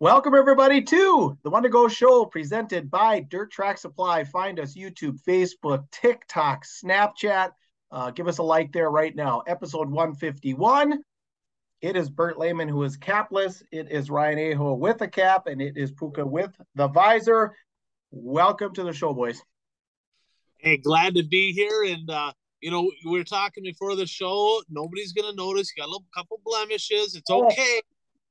Welcome, everybody, to the One to Go Show presented by Dirt Track Supply. Find us YouTube, Facebook, TikTok, Snapchat. Uh, give us a like there right now. Episode 151. It is Bert Lehman who is capless. It is Ryan Aho with a cap, and it is Puka with the visor. Welcome to the show, boys. Hey, glad to be here. And, uh, you know, we were talking before the show. Nobody's going to notice. You got a little, couple blemishes. It's Oh. okay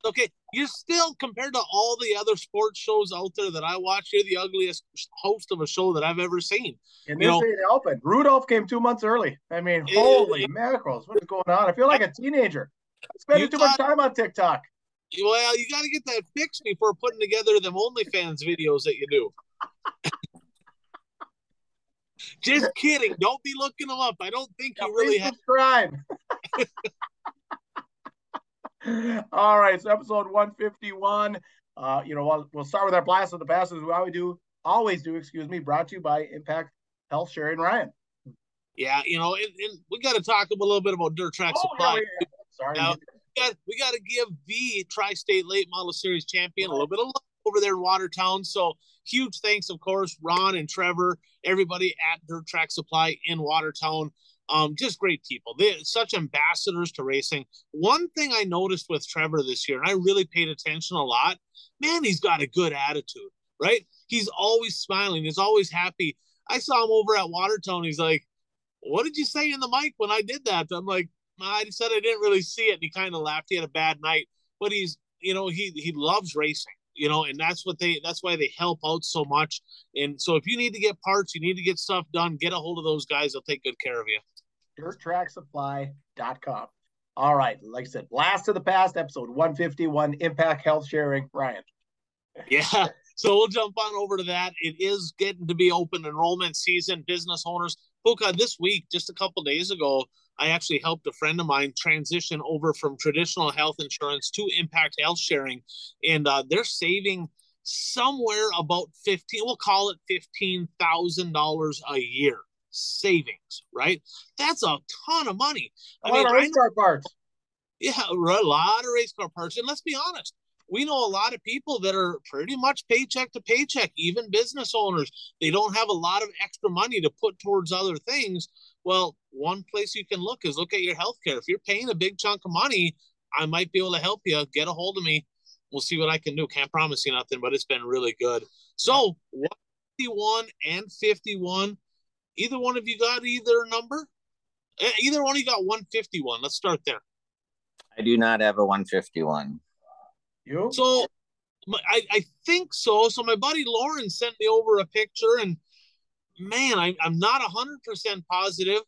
okay, you're still compared to all the other sports shows out there that I watch. You're the ugliest host of a show that I've ever seen. And You this ain't helping. Rudolph came two months early. I mean, holy mackerels, what is going on? I feel like a teenager. Spending too much time on TikTok. Well, you got to get that fixed before putting together them OnlyFans videos that you do. Just kidding. Don't be looking them up. I don't think Yeah, you really have. subscribe. All right, so episode 151. Uh, you know, we'll, we'll start with our blast of the past as we always do, always do, excuse me, brought to you by Impact Health Sharing Ryan. Yeah, you know, and, and we got to talk a little bit about Dirt Track Oh, yeah, Supply. sorry. Now- we got, we got to give the Tri-State Late Model Series champion a little bit of love over there in Watertown. So huge thanks, of course, Ron and Trevor, everybody at Dirt Track Supply in Watertown. Um, just great people. They're such ambassadors to racing. One thing I noticed with Trevor this year, and I really paid attention a lot, man, he's got a good attitude, right? He's always smiling. He's always happy. I saw him over at Watertown. He's like, what did you say in the mic when I did that? I'm like, I said I didn't really see it. And he kind of laughed. He had a bad night, but he's, you know, he he loves racing, you know, and that's what they that's why they help out so much. And so if you need to get parts, you need to get stuff done, get a hold of those guys. They'll take good care of you. DirtTrackSupply.com. All right, like I said, blast of the past, episode 151, Impact Health Sharing. Ryan. Yeah. So we'll jump on over to that. It is getting to be open enrollment season. Business owners, Puka, this week, just a couple days ago, I actually helped a friend of mine transition over from traditional health insurance to impact health sharing. And uh, they're saving somewhere about 15, we'll call it $15,000 a year savings, right? That's a ton of money. A I lot mean, of I race car parts. yeah, a lot of race car parts. And let's be honest, we know a lot of people that are pretty much paycheck to paycheck, even business owners. They don't have a lot of extra money to put towards other things. Well, one place you can look is look at your health care. If you're paying a big chunk of money, I might be able to help you. Get a hold of me. We'll see what I can do. Can't promise you nothing, but it's been really good. So 151 and 51. Either one of you got either number? Eh, Either one of you got 151. Let's start there. I do not have a 151. You? So I, I think so. So my buddy Lauren sent me over a picture, and man, I, I'm not hundred percent positive.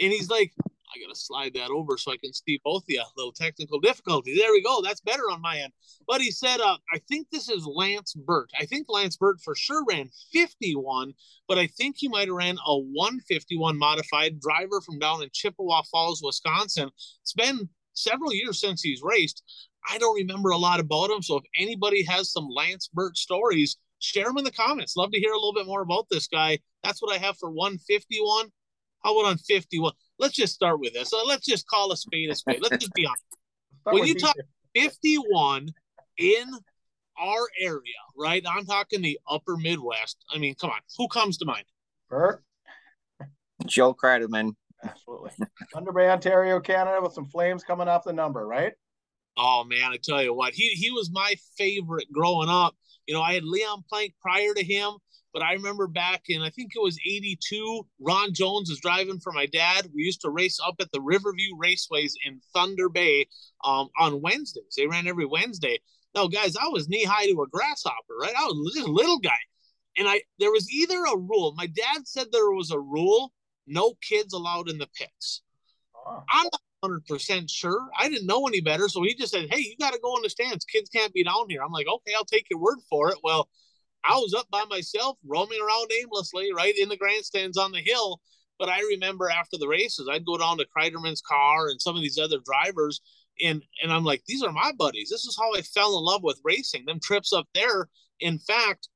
And he's like, I gotta slide that over so I can see both of you. A little technical difficulty. There we go. That's better on my end. But he said, uh, I think this is Lance Burt. I think Lance Burt for sure ran 51, but I think he might have ran a 151 modified driver from down in Chippewa Falls, Wisconsin. It's been several years since he's raced. I don't remember a lot about him. So if anybody has some Lance Burt stories, share them in the comments. Love to hear a little bit more about this guy. That's what I have for 151. How about on 51? Let's just start with this. So let's just call a spade a spade. Let's just be honest. When you talk- 51 in our area, right? I'm talking the upper Midwest. I mean, come on. Who comes to mind? Bert? Joe Kreiderman. Absolutely. Thunder Bay, Ontario, Canada, with some flames coming off the number, right? Oh man, I tell you what, he he was my favorite growing up. You know, I had Leon Plank prior to him, but I remember back in I think it was '82. Ron Jones was driving for my dad. We used to race up at the Riverview Raceways in Thunder Bay um, on Wednesdays. They ran every Wednesday. Now, guys, I was knee high to a grasshopper, right? I was just a little guy, and I there was either a rule. My dad said there was a rule: no kids allowed in the pits. Oh, I'm not 100% sure. I didn't know any better. So he just said, Hey, you got to go in the stands. Kids can't be down here. I'm like, Okay, I'll take your word for it. Well, I was up by myself, roaming around aimlessly, right in the grandstands on the hill. But I remember after the races, I'd go down to Kreiderman's car and some of these other drivers. And, and I'm like, these are my buddies. This is how I fell in love with racing. Them trips up there. In fact,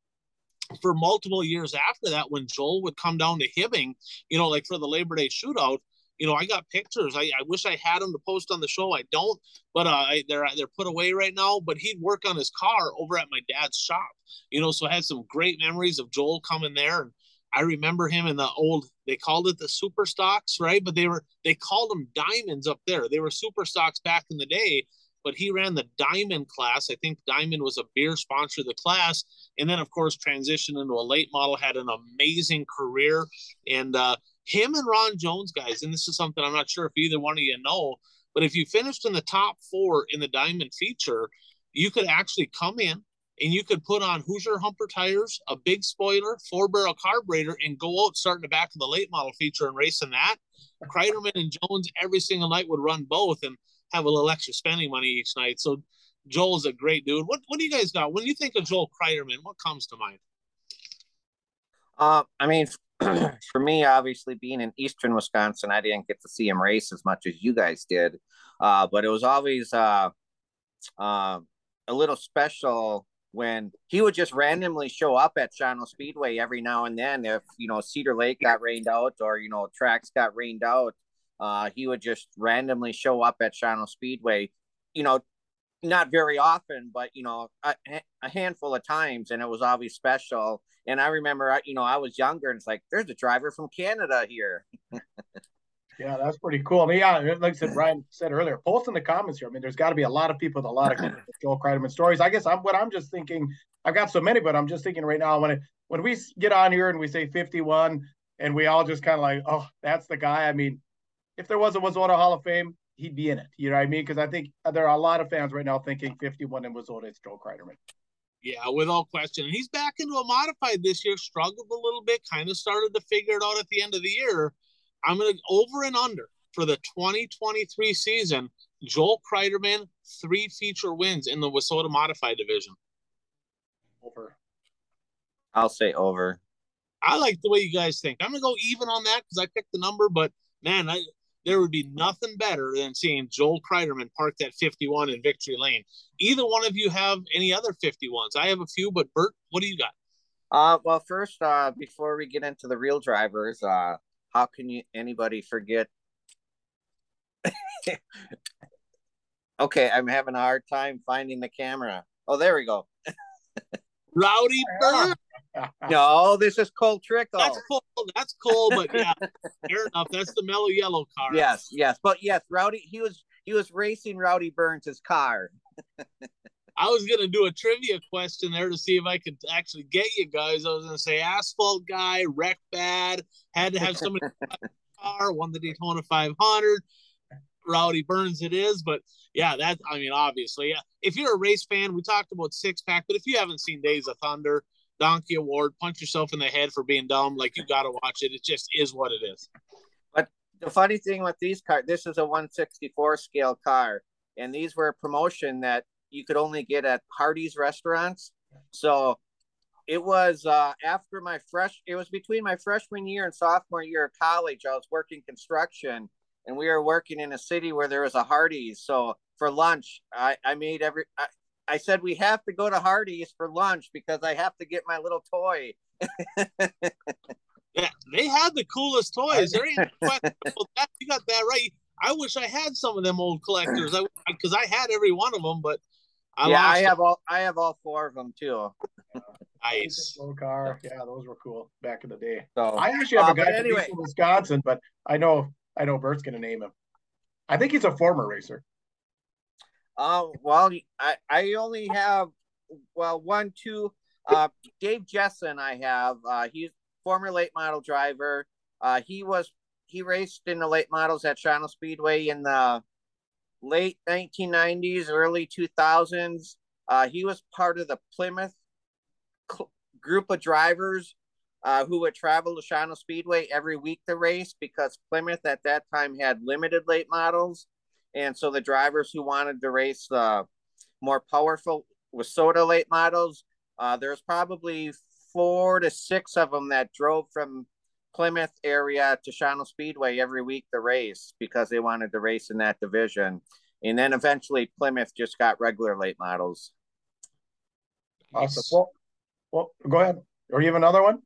for multiple years after that, when Joel would come down to Hibbing, you know, like for the Labor Day shootout, you know, I got pictures. I, I wish I had them to post on the show. I don't, but uh, I, they're they're put away right now. But he'd work on his car over at my dad's shop, you know. So I had some great memories of Joel coming there, and I remember him in the old. They called it the super stocks, right? But they were they called them diamonds up there. They were super stocks back in the day. But he ran the diamond class. I think diamond was a beer sponsor of the class, and then of course transitioned into a late model. Had an amazing career, and uh, him and Ron Jones, guys, and this is something I'm not sure if either one of you know, but if you finished in the top four in the Diamond feature, you could actually come in and you could put on Hoosier Humper tires, a big spoiler, four barrel carburetor, and go out starting the back of the late model feature and racing that. Kreiderman and Jones every single night would run both and have a little extra spending money each night. So Joel's a great dude. What what do you guys got? When you think of Joel Kreiderman, what comes to mind? Uh, I mean, for me, obviously being in Eastern Wisconsin, I didn't get to see him race as much as you guys did. Uh, but it was always uh, uh, a little special when he would just randomly show up at Shawano Speedway every now and then. If you know Cedar Lake got rained out or you know tracks got rained out, uh, he would just randomly show up at Shawano Speedway. You know, not very often, but you know, a, a handful of times, and it was always special. And I remember, you know, I was younger, and it's like, there's a driver from Canada here. yeah, that's pretty cool. I mean, yeah, like I said, Brian said earlier, post in the comments here. I mean, there's got to be a lot of people with a lot of Joel Kreiderman stories. I guess I'm what I'm just thinking. I've got so many, but I'm just thinking right now when it when we get on here and we say 51, and we all just kind of like, oh, that's the guy. I mean, if there was a WISSOTA Hall of Fame, he'd be in it. You know what I mean? Because I think there are a lot of fans right now thinking 51 and WISSOTA is Joel Kreiderman. Yeah, with all question. And he's back into a modified this year, struggled a little bit, kind of started to figure it out at the end of the year. I'm going to over and under for the 2023 season. Joel Kreiderman, three feature wins in the WISSOTA modified division. Over. I'll say over. I like the way you guys think. I'm going to go even on that because I picked the number, but man, I, there would be nothing better than seeing Joel Kreiderman parked at 51 in Victory Lane. Either one of you have any other 51s? I have a few, but Bert, what do you got? Uh, well, first, uh, before we get into the real drivers, uh, how can you anybody forget? okay, I'm having a hard time finding the camera. Oh, there we go. Rowdy Bert no, this is Cole Trickle. That's cool. That's cool, but yeah, fair enough. That's the mellow yellow car. Yes, yes, but yes, Rowdy. He was he was racing Rowdy Burns' car. I was gonna do a trivia question there to see if I could actually get you guys. I was gonna say asphalt guy, wreck bad, had to have somebody car, won the Daytona 500. Rowdy Burns it is, but yeah, that I mean, obviously, if you're a race fan, we talked about six pack, but if you haven't seen Days of Thunder, Donkey Award, punch yourself in the head for being dumb. Like you got to watch it. It just is what it is. But the funny thing with these cars, this is a 164 scale car, and these were a promotion that you could only get at Hardee's restaurants. So it was uh, after my fresh, it was between my freshman year and sophomore year of college. I was working construction, and we were working in a city where there was a Hardee's. So for lunch, I, I made every I, I said we have to go to Hardee's for lunch because I have to get my little toy. yeah, they had the coolest toys. There ain't. You got that right. I wish I had some of them old collectors. I because I had every one of them, but I yeah, I have them. all. I have all four of them too. nice. Slow car. Yeah, those were cool back in the day. So I actually have uh, a guy anyway. from Wisconsin, but I know I know Bert's gonna name him. I think he's a former racer. Uh, well, I, I only have, well, one, two. Uh, Dave Jessen, I have. Uh, he's former late model driver. Uh, he was he raced in the late models at Shawano Speedway in the late 1990s, early 2000s. Uh, he was part of the Plymouth cl- group of drivers uh, who would travel to Shawano Speedway every week to race because Plymouth at that time had limited late models. And so the drivers who wanted to race the more powerful WISSOTA late models, uh, there's probably four to six of them that drove from Plymouth area to Shawano Speedway every week to race because they wanted to race in that division. And then eventually Plymouth just got regular late models. Awesome. Well, well go ahead. Or you have another one?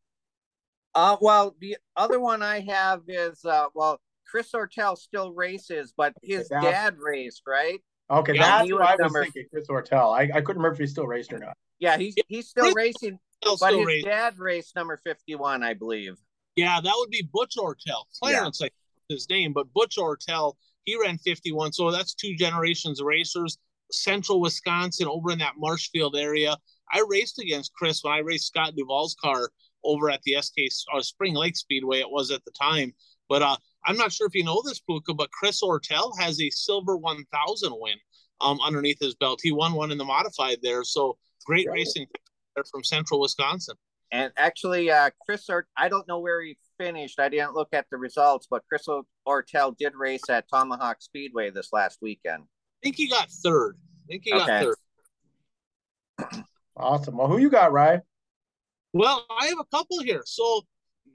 Uh, well, the other one I have is uh, well, Chris Ortel still races, but his That's- dad raced, right? Okay, Yeah, that's what I was number- thinking. Chris Ortel. I, I couldn't remember if he still raced or not. Yeah, he's he's still Chris- racing, Still, but still his race. dad raced number fifty-one, I believe. Yeah, that would be Butch Ortel. Clarence, I think his name, but Butch Ortel, he ran 51. So that's two generations of racers. Central Wisconsin, over in that Marshfield area. I raced against Chris when I raced Scott Duvall's car over at the SK or Spring Lake Speedway. It was at the time, but uh, I'm not sure if you know this, Puka, but Chris Ortel has a silver 1000 win um, underneath his belt. He won one in the modified there. So great Right. racing there from Central Wisconsin. And actually, uh, Chris, Or- I don't know where he finished. I didn't look at the results, but Chris Ortel did race at Tomahawk Speedway this last weekend. I think he got third. I think he got third. Awesome. Well, who you got, Ryan? Well, I have a couple here. So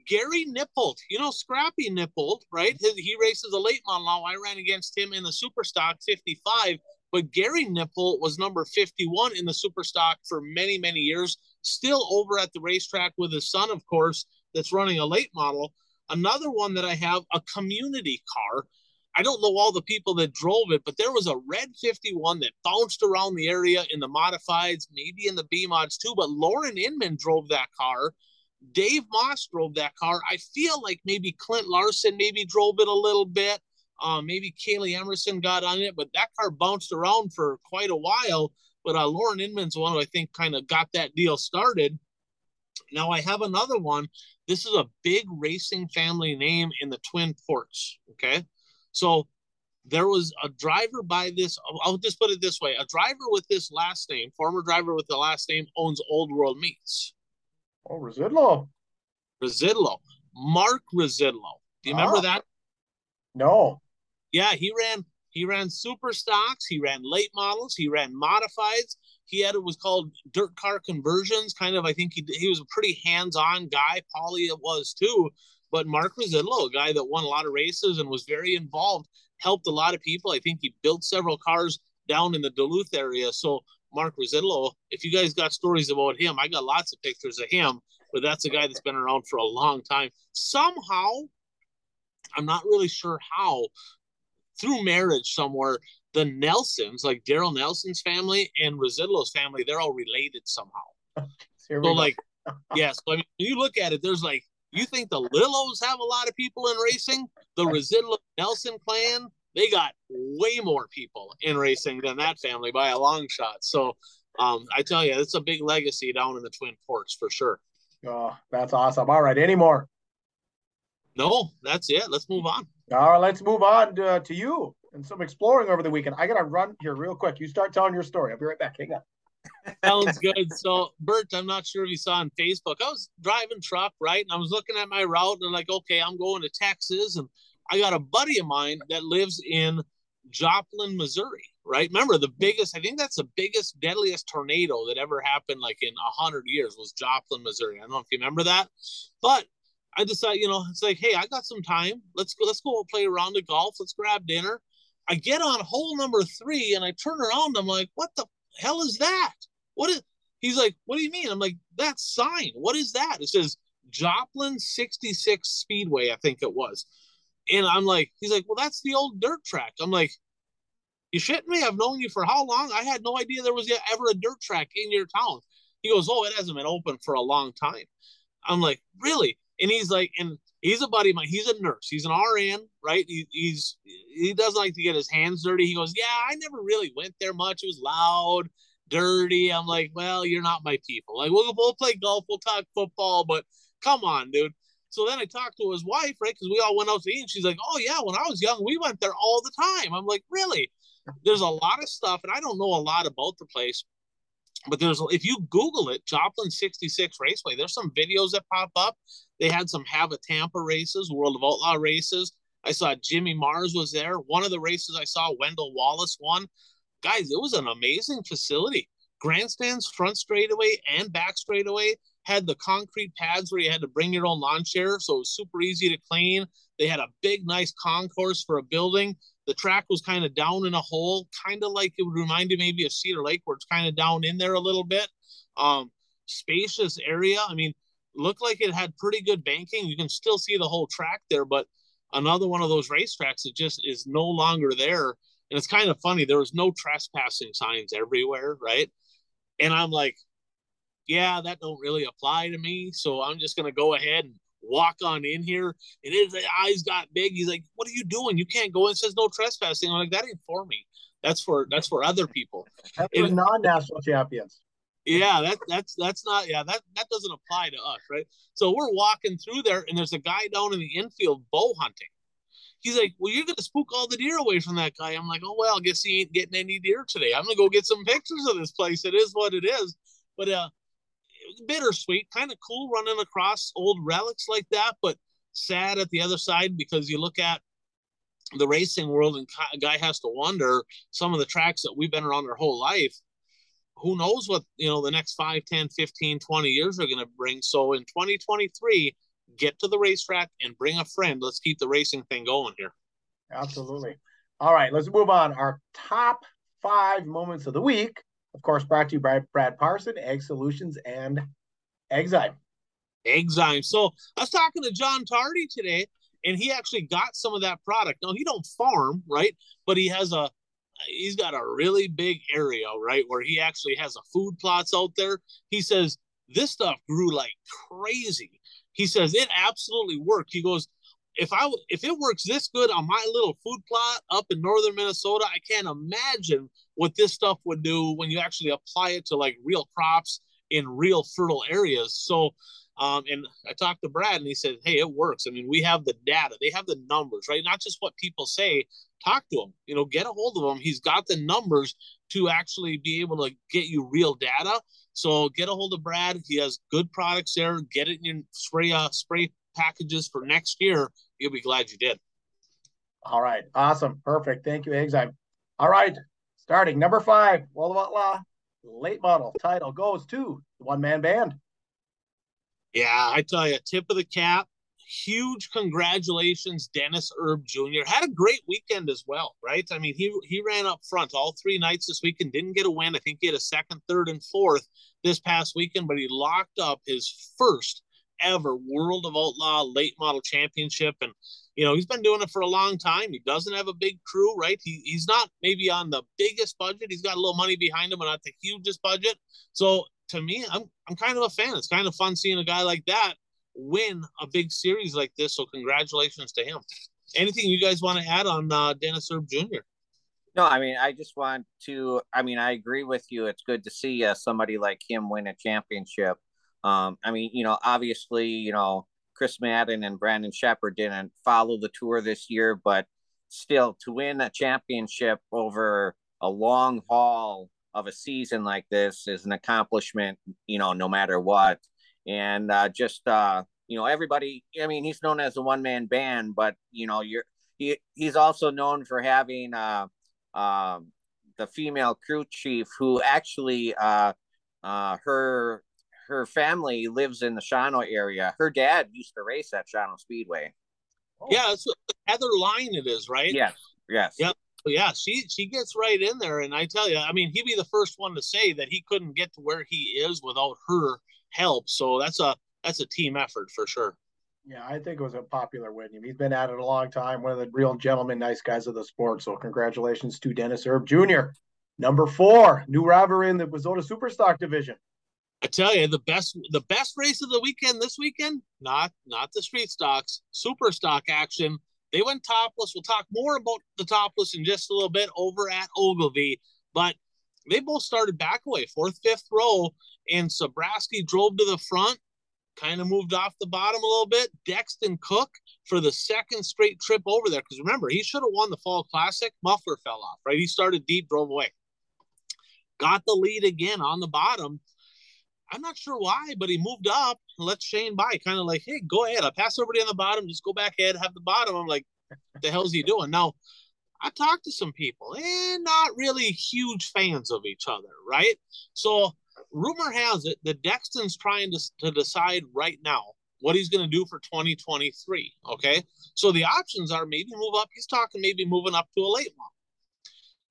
Gary Nippold, you know Scrappy Nippold, right? He races a late model now. I ran against him in the Superstock 55, but Gary Nippold was number 51 in the Superstock for many, many years. Still over at the racetrack with his son, of course, that's running a late model. Another one that I have, a community car. I don't know all the people that drove it, but there was a red 51 that bounced around the area in the modifieds, maybe in the B mods too. But Lauren Inman drove that car. Dave Moss drove that car. I feel like maybe Clint Larson maybe drove it a little bit. Um, maybe Kaylee Emerson got on it, but that car bounced around for quite a while. But uh, Lauren Inman's one I think kind of got that deal started. Now I have another one. This is a big racing family name in the Twin Ports. Okay. So there was a driver by this, I'll just put it this way a driver with this last name, former driver with the last name, owns Old World Meats. Oh, Rosidlo. Rosidlo, Mark Rosidlo. Do you remember Ah. that? No. Yeah, he ran he ran super stocks, he ran late models, he ran modifieds. He had it was called dirt car conversions. Kind of, I think he he was a pretty hands-on guy. Paulie it was too. But Mark Rosidlo, a guy that won a lot of races and was very involved, helped a lot of people. I think he built several cars down in the Duluth area. So Mark Rosidlo, if you guys got stories about him, I got lots of pictures of him. But that's a guy that's been around for a long time. Somehow, I'm not really sure how, through marriage somewhere, the Nelsons, like Daryl Nelson's family and Rosidlo's family, they're all related somehow. So, like, yes, I mean, when you look at it, there's like, you think the Lillos have a lot of people in racing? The Rosidlo Nelson clan, they got way more people in racing than that family by a long shot. So, um, I tell you, it's a big legacy down in the Twin Ports for sure. Oh, that's awesome. All right, any more? No, that's it. Let's move on. All right, let's move on to, to you and some exploring over the weekend. I gotta run here real quick. You start telling your story. I'll be right back. Hang on. Sounds good. So, Bert, I'm not sure if you saw on Facebook. I was driving truck, right? And I was looking at my route and I'm like, okay, I'm going to Texas. And I got a buddy of mine that lives in Joplin, Missouri, right? Remember the biggest, I think that's the biggest, deadliest tornado that ever happened like in a hundred years was Joplin, Missouri. I don't know if you remember that, but I decided, you know, it's like, hey, I got some time. Let's go, let's go play a round of golf. Let's grab dinner. I get on hole number three and I turn around. I'm like, what the hell is that? What is he's like, what do you mean? I'm like, that sign. What is that? It says Joplin 66 Speedway, I think it was. And I'm like, he's like, well, that's the old dirt track. I'm like, you shitting me? I've known you for how long? I had no idea there was ever a dirt track in your town. He goes, oh, it hasn't been open for a long time. I'm like, really? And he's like, and he's a buddy of mine. He's a nurse. He's an RN, right? He, he's he doesn't like to get his hands dirty. He goes, yeah, I never really went there much. It was loud, dirty. I'm like, well, you're not my people. Like, we'll we'll play golf, we'll talk football, but come on, dude. So then I talked to his wife, right? Because we all went out to eat. And she's like, oh yeah, when I was young, we went there all the time. I'm like, really? There's a lot of stuff, and I don't know a lot about the place, but there's if you Google it, Joplin 66 Raceway, there's some videos that pop up. They had some Hav-A-Tampa races, World of Outlaw races. I saw Jimmy Mars was there. One of the races I saw, Wendell Wallace won. Guys, it was an amazing facility. Grandstands, front straightaway and back straightaway had the concrete pads where you had to bring your own lawn chair, so it was super easy to clean. They had a big, nice concourse for a building. The track was kind of down in a hole, kind of like it would remind you maybe of Cedar Lake, where it's kind of down in there a little bit. Um, spacious area. I mean, looked like it had pretty good banking. You can still see the whole track there, but another one of those racetracks that just is no longer there. And it's kind of funny. There was no trespassing signs everywhere, right? And I'm like, yeah, that don't really apply to me. So I'm just gonna go ahead and walk on in here. And his eyes got big. He's like, "What are you doing? You can't go in." Says no trespassing. I'm like, "That ain't for me. That's for that's for other people." That's for non-national champions. Yeah, that that's that's not yeah that that doesn't apply to us, right? So we're walking through there, and there's a guy down in the infield bow hunting. He's like, "Well, you're gonna spook all the deer away from that guy." I'm like, "Oh well, I guess he ain't getting any deer today. I'm gonna go get some pictures of this place. It is what it is." But uh, bittersweet, kind of cool running across old relics like that, but sad at the other side because you look at the racing world and a guy has to wonder some of the tracks that we've been around our whole life. Who knows what you know the next 5 10 15 20 years are going to bring. So in 2023 get to the racetrack and bring a friend. Let's keep the racing thing going here. Absolutely. All right let's move on. Our top five moments of the week of course, brought to you by Brad Parson, Ag Solutions, and Exime. Exime. So I was talking to John Tardy today, and he actually got some of that product. Now he don't farm, right? But he has a he's got a really big area, right, where he actually has a food plots out there. He says this stuff grew like crazy. He says it absolutely worked. He goes, if I if it works this good on my little food plot up in northern Minnesota, I can't imagine what this stuff would do when you actually apply it to like real crops in real fertile areas. So, um, and I talked to Brad and he said, Hey, it works. I mean, we have the data, they have the numbers, right? Not just what people say, talk to him, you know, get a hold of him. He's got the numbers to actually be able to get you real data. So get a hold of Brad. He has good products there. Get it in your spray, uh, spray packages for next year. You'll be glad you did. All right. Awesome. Perfect. Thank you, Exime. All right. Starting number five, Outlaw late model title goes to the one man band. Yeah, I tell you, tip of the cap. Huge congratulations, Dennis Erb Jr. Had a great weekend as well, right? I mean, he he ran up front all three nights this weekend, didn't get a win. I think he had a second, third, and fourth this past weekend, but he locked up his first ever World of Outlaw late model championship. And you know, he's been doing it for a long time. He doesn't have a big crew, right? He, he's not maybe on the biggest budget. He's got a little money behind him, but not the hugest budget. So to me, I'm I'm kind of a fan. It's kind of fun seeing a guy like that win a big series like this. So congratulations to him. Anything you guys want to add on uh, Dennis Erb Jr.? No, I mean, I just want to. I mean, I agree with you. It's good to see uh, somebody like him win a championship. Um, I mean, you know, obviously, you know, Chris Madden and Brandon Sheppard didn't follow the tour this year, but still to win a championship over a long haul of a season like this is an accomplishment, you know, no matter what. And uh, just, uh, you know, everybody, I mean, he's known as a one man band, but, you know, you're, he, he's also known for having uh, uh, the female crew chief who actually, uh, uh, her her family lives in the Shawano area. Her dad used to race at Shawano Speedway. Oh. Yeah, it's Heather Lyne it is, right? Yes. Yes. Yep. Yeah, she she gets right in there, and I tell you, I mean, he'd be the first one to say that he couldn't get to where he is without her help. So that's a that's a team effort for sure. Yeah, I think it was a popular win. He's been at it a long time. One of the real gentlemen, nice guys of the sport. So congratulations to Dennis Erb Jr. Number four, new rivalry in the WISSOTA Superstock division. I tell you, the best the best race of the weekend this weekend, not not the street stocks, super stock action. They went topless. We'll talk more about the topless in just a little bit over at Ogilvie, but they both started back away, fourth, fifth row, and Sabraski drove to the front, kind of moved off the bottom a little bit. Dexton Cook for the second straight trip over there, because remember, he should have won the Fall Classic. Muffler fell off, right? He started deep, drove away. Got the lead again on the bottom I'm not sure why, but he moved up and let Shane by, kind of like, hey, go ahead. I pass everybody on the bottom, just go back ahead, have the bottom. I'm like, the hell's he doing? Now, I talked to some people and not really huge fans of each other, right? So rumor has it that Dexton's trying to, to decide right now what he's going to do for 2023. Okay. So the options are maybe move up. He's talking maybe moving up to a late model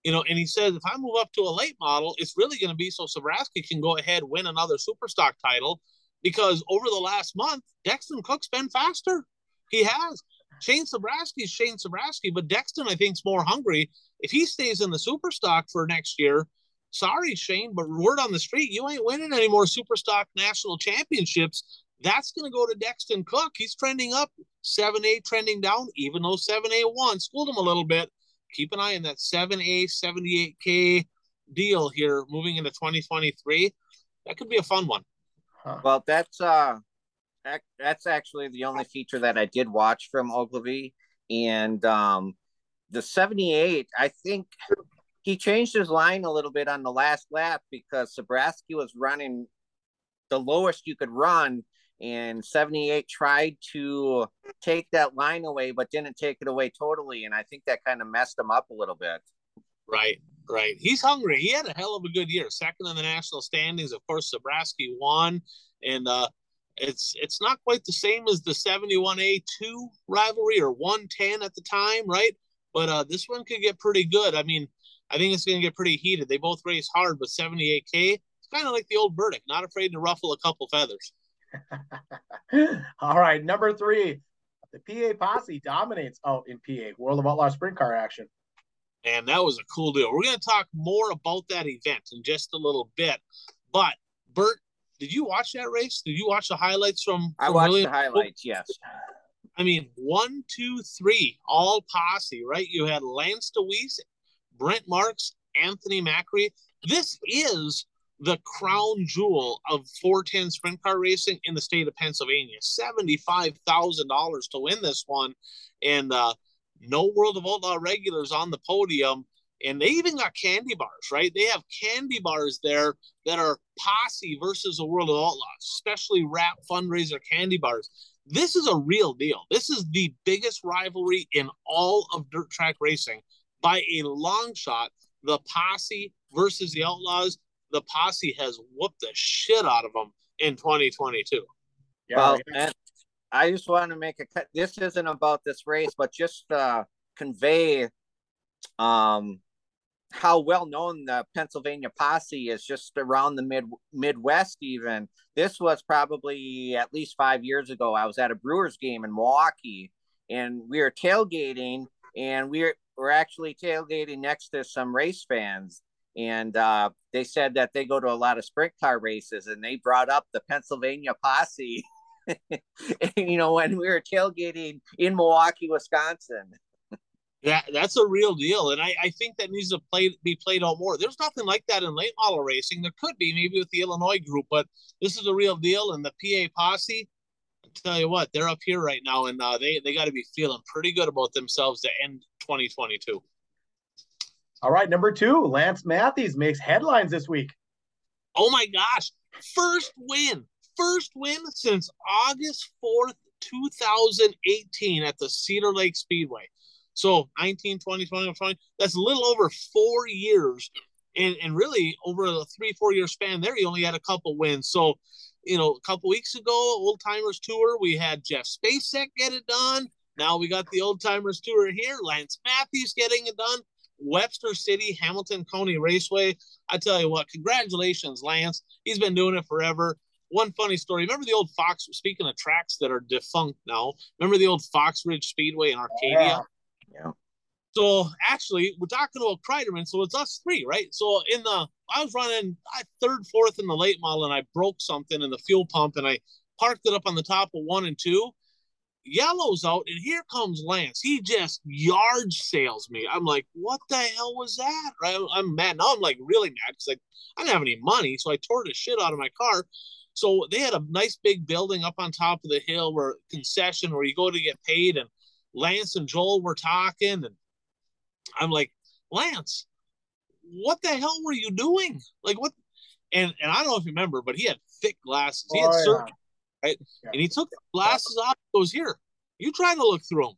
you know, and he says if I move up to a late model, it's really going to be so Sabraski can go ahead win another super stock title because over the last month, Dexton Cook's been faster. He has. Shane Sabraski is Shane Sabraski, but Dexton, I think, is more hungry. If he stays in the super stock for next year, sorry, Shane, but word on the street, you ain't winning any more super stock national championships. That's going to go to Dexton Cook. He's trending up, 7A trending down, even though 7A1 schooled him a little bit. Keep an eye on that 7A, 78K deal here moving into 2023. That could be a fun one. Huh. Well, that's uh that's actually the only feature that I did watch from Ogilvie. And um the 78, I think he changed his line a little bit on the last lap because Sabraski was running the lowest you could run and 78 tried to take that line away but didn't take it away totally and i think that kind of messed him up a little bit. Right right. He's hungry. He had a hell of a good year. Second in the national standings. Of course Sabraski won and uh it's it's not quite the same as the 71a2 rivalry or 110 at the time right? But uh this one could get pretty good. I mean i think it's going to get pretty heated. They both race hard but 78k it's kind of like the old Burdick not afraid to ruffle a couple feathers All right, number three, the PA Posse dominates out in PA World of Outlaw Sprint Car action. And that was a cool deal. We're going to talk more about that event in just a little bit. But Bert, did you watch that race? Did you watch the highlights from? from I watched William? the highlights. Yes. I mean, one, two, three, all posse, right? You had Lance Dewease, Brent Marks, Anthony Macri. This is the crown jewel of 410 sprint car racing in the state of Pennsylvania. $75,000 to win this one. And uh, no World of Outlaw regulars on the podium. And they even got candy bars, right? They have candy bars there that are posse versus the World of Outlaws, especially rap fundraiser candy bars. This is a real deal. This is the biggest rivalry in all of dirt track racing by a long shot. The posse versus the Outlaws the posse has whooped the shit out of them in 2022. Yeah, well, and I just want to make a cut. This isn't about this race, but just uh, convey um, how well known the Pennsylvania posse is just around the mid Midwest. Even this was probably at least five years ago. I was at a Brewers game in Milwaukee, and we were tailgating, and we were, we're actually tailgating next to some race fans and uh, they said that they go to a lot of sprint car races, and they brought up the Pennsylvania posse. you know, when we were tailgating in Milwaukee, Wisconsin. Yeah, that's a real deal, and I, I think that needs to play be played out more. There's nothing like that in late model racing. There could be maybe with the Illinois group, but this is a real deal. And the PA posse, I tell you what, they're up here right now, and uh, they they got to be feeling pretty good about themselves to end 2022. All right, number two, Lance Matthews makes headlines this week. Oh my gosh. First win. First win since August 4th, 2018 at the Cedar Lake Speedway. So 19, 20, 20, 20. That's a little over four years. And, and really over a three, four year span there, he only had a couple wins. So, you know, a couple weeks ago, Old Timers Tour, we had Jeff Spacek get it done. Now we got the Old Timers Tour here. Lance Matthews getting it done. Webster City, Hamilton County Raceway. I tell you what, congratulations, Lance. He's been doing it forever. One funny story. Remember the old Fox, speaking of tracks that are defunct now, remember the old Fox Ridge Speedway in Arcadia? Yeah. yeah. So actually, we're talking about Kreiderman, so it's us three, right? So in the, I was running I, third, fourth in the late model, and I broke something in the fuel pump, and I parked it up on the top of one and two, Yellow's out, and here comes Lance. He just yard sales me. I'm like, what the hell was that? Right? I'm mad. Now I'm like really mad because like I didn't have any money, so I tore the shit out of my car. So they had a nice big building up on top of the hill where concession where you go to get paid, and Lance and Joel were talking, and I'm like, Lance, what the hell were you doing? Like what? And and I don't know if you remember, but he had thick glasses. He had oh, yeah right? Yeah. And he took the glasses off. Goes here. You trying to look through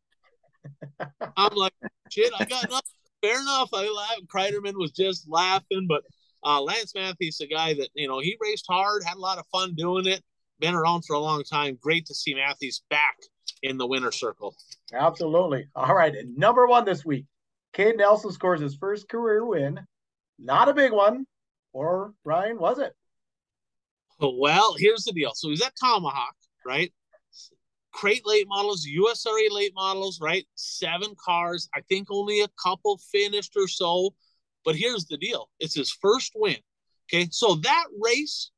them? I'm like, shit. I got nothing. Fair enough. I laughed. Kreiderman was just laughing, but uh, Lance Matthews, a guy that you know, he raced hard, had a lot of fun doing it. Been around for a long time. Great to see Matthews back in the winner circle. Absolutely. All right, and number one this week, Cade Nelson scores his first career win. Not a big one, or Ryan, was it? Well, here's the deal. So he's at Tomahawk, right? crate late models, USRA late models, right? Seven cars. I think only a couple finished or so. But here's the deal it's his first win. Okay. So that race,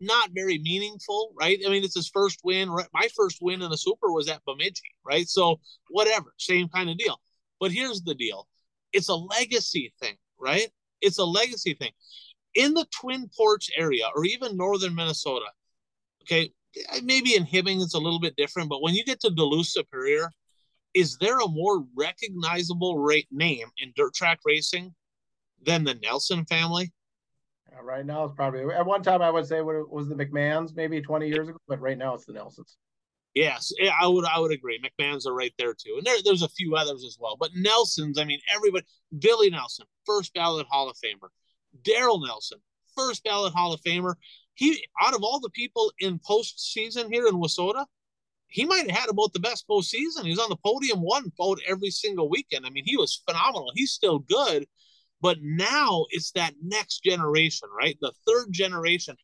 not very meaningful, right? I mean, it's his first win. My first win in a super was at Bemidji, right? So whatever, same kind of deal. But here's the deal it's a legacy thing, right? It's a legacy thing. In the Twin Ports area or even northern Minnesota, okay, maybe in Hibbing it's a little bit different, but when you get to Duluth Superior, is there a more recognizable rate name in dirt track racing than the Nelson family? Uh, right now, it's probably at one time I would say what was the McMahons maybe 20 years ago, but right now it's the Nelsons. Yes, I would I would agree. McMahon's are right there too, and there, there's a few others as well. But Nelson's, I mean, everybody. Billy Nelson, first ballot Hall of Famer. Daryl Nelson, first ballot Hall of Famer. He out of all the people in postseason here in WISSOTA, he might have had about the best postseason. He was on the podium one vote every single weekend. I mean, he was phenomenal. He's still good, but now it's that next generation, right? The third generation.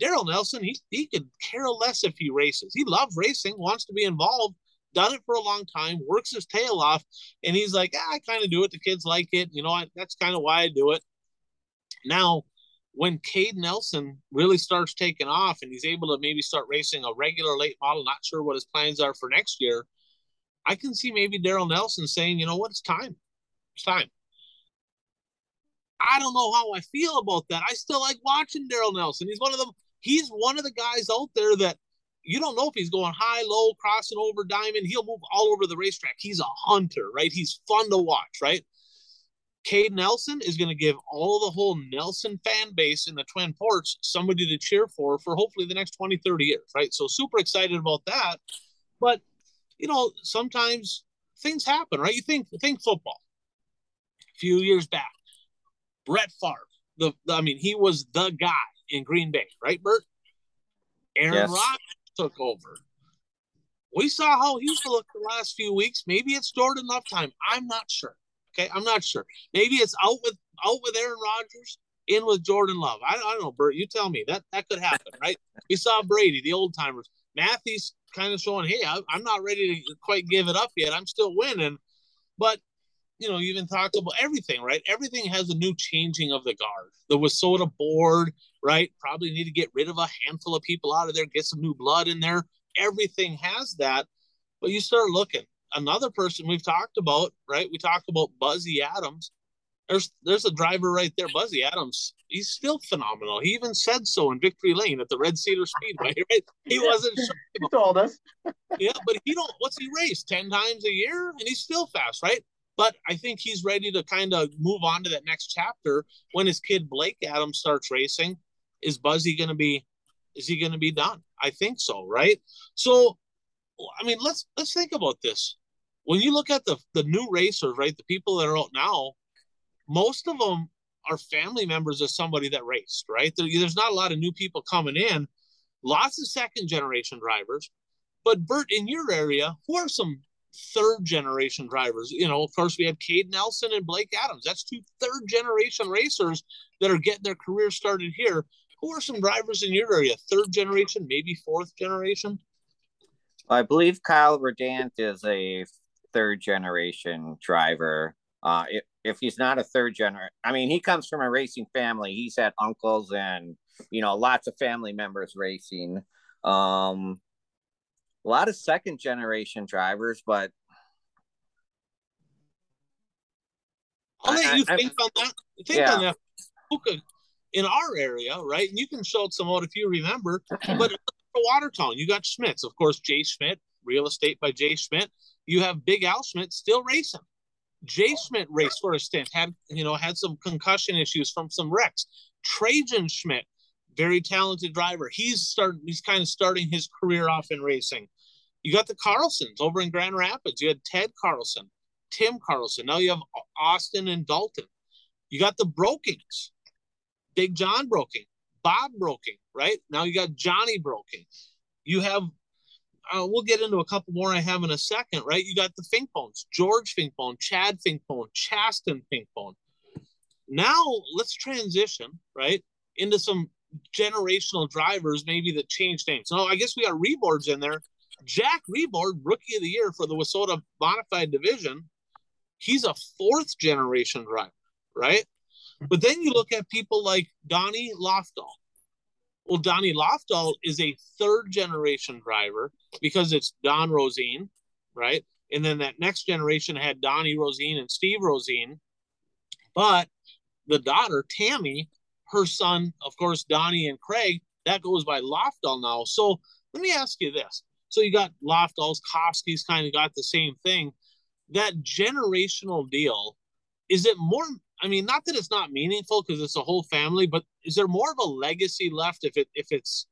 Daryl Nelson, he, he could care less if he races. He loves racing, wants to be involved, done it for a long time, works his tail off, and he's like, ah, I kind of do it. The kids like it. You know, I, that's kind of why I do it. Now, when Cade Nelson really starts taking off and he's able to maybe start racing a regular late model, not sure what his plans are for next year, I can see maybe Daryl Nelson saying, you know what, it's time. It's time. I don't know how I feel about that. I still like watching Daryl Nelson. He's one of them. He's one of the guys out there that you don't know if he's going high, low, crossing over diamond. He'll move all over the racetrack. He's a hunter, right? He's fun to watch, right? Cade Nelson is going to give all the whole Nelson fan base in the Twin Ports somebody to cheer for for hopefully the next 20, 30 years, right? So super excited about that. But, you know, sometimes things happen, right? You think think football. A few years back, Brett Favre. The, the, I mean, he was the guy in Green Bay, right, Bert? Aaron yes. Rodgers took over. We saw how he's looked the last few weeks. Maybe it's Jordan Love time. I'm not sure. Okay, I'm not sure. Maybe it's out with out with Aaron Rodgers, in with Jordan Love. I, I don't know, Bert. You tell me that that could happen, right? we saw Brady, the old timers. Matthews kind of showing, hey, I, I'm not ready to quite give it up yet. I'm still winning, but you know, you even talk about everything, right? Everything has a new changing of the guard. The Wissota board, right? Probably need to get rid of a handful of people out of there, get some new blood in there. Everything has that. But you start looking. Another person we've talked about, right? We talk about Buzzy Adams. There's there's a driver right there, Buzzy Adams. He's still phenomenal. He even said so in Victory Lane at the Red Cedar Speedway, right? He wasn't sure. he told us. yeah, but he don't what's he race? 10 times a year? And he's still fast, right? But I think he's ready to kind of move on to that next chapter when his kid Blake Adams starts racing. Is Buzzy going to be? Is he going to be done? I think so, right? So, I mean, let's let's think about this. When you look at the the new racers, right, the people that are out now, most of them are family members of somebody that raced, right? There, there's not a lot of new people coming in. Lots of second generation drivers. But Bert, in your area, who are some third generation drivers. You know, of course, we have Cade Nelson and Blake Adams. That's two third generation racers that are getting their career started here. Who are some drivers in your area? Third generation, maybe fourth generation? I believe Kyle Redant is a third generation driver. Uh, if, if he's not a third generation, I mean, he comes from a racing family. He's had uncles and, you know, lots of family members racing. Um, a lot of second generation drivers, but I'll let you I, think I, on that. Think yeah. on that. In our area, right? And you can show some out if you remember, but Watertown, you got Schmitz, of course, Jay Schmidt, real estate by Jay Schmidt. You have Big Al Schmidt still racing. Jay oh. Schmidt raced for a stint, had you know, had some concussion issues from some wrecks. Trajan Schmidt very talented driver. He's starting. He's kind of starting his career off in racing. You got the Carlsons over in Grand Rapids. You had Ted Carlson, Tim Carlson. Now you have Austin and Dalton. You got the Brokings, Big John Broking, Bob Broking. Right now you got Johnny Broking. You have. Uh, we'll get into a couple more I have in a second, right? You got the Finkbones, George Finkbone, Chad Finkbone, Chaston Finkbone. Now let's transition, right, into some generational drivers maybe that change names. So I guess we got Rebords in there. Jack Rebord, rookie of the year for the Wissota Modified Division, he's a fourth generation driver, right? But then you look at people like Donnie Lofdahl. Well, Donnie Lofdahl is a third generation driver because it's Don Rosine, right? And then that next generation had Donnie Rosine and Steve Rosine. But the daughter, Tammy, her son, of course, Donnie and Craig, that goes by Lofdahl now. So let me ask you this. So you got Lofdahls, Koski's kind of got the same thing. That generational deal, is it more? I mean, not that it's not meaningful because it's a whole family, but is there more of a legacy left if it if it's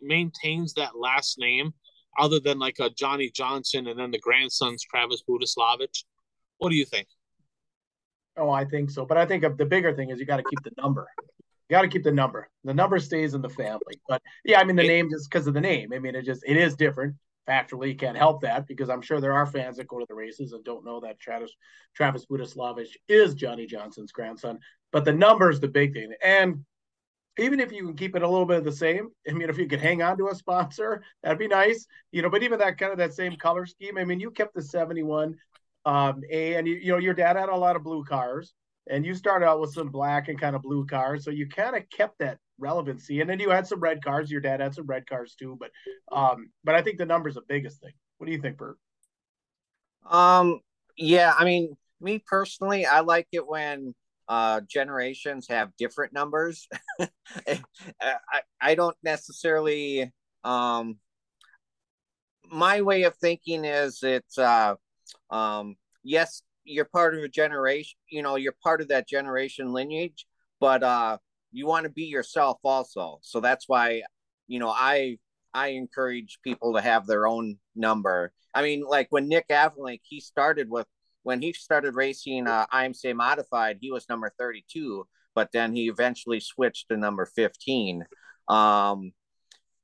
maintains that last name, other than like a Johnny Johnson and then the grandson's Travis Budislavich? What do you think? Oh, I think so. But I think the bigger thing is you got to keep the number. You got to keep the number. The number stays in the family. But yeah, I mean the name just because of the name. I mean it just it is different. Factually, you can't help that because I'm sure there are fans that go to the races and don't know that Travis Travis Budislavich is Johnny Johnson's grandson. But the number is the big thing. And even if you can keep it a little bit of the same, I mean, if you could hang on to a sponsor, that'd be nice, you know. But even that kind of that same color scheme, I mean, you kept the 71 um, A, and you, you know, your dad had a lot of blue cars, and you started out with some black and kind of blue cars, so you kind of kept that relevancy. And then you had some red cars. Your dad had some red cars too, but um, but I think the numbers the biggest thing. What do you think, Bert? Um, yeah, I mean, me personally, I like it when uh generations have different numbers. I I don't necessarily um my way of thinking is it's uh um, yes, you're part of a generation, you know, you're part of that generation lineage, but uh, you want to be yourself also. So that's why, you know, I I encourage people to have their own number. I mean, like when Nick Avalink, he started with when he started racing uh, IMCA modified, he was number 32, but then he eventually switched to number 15. Um,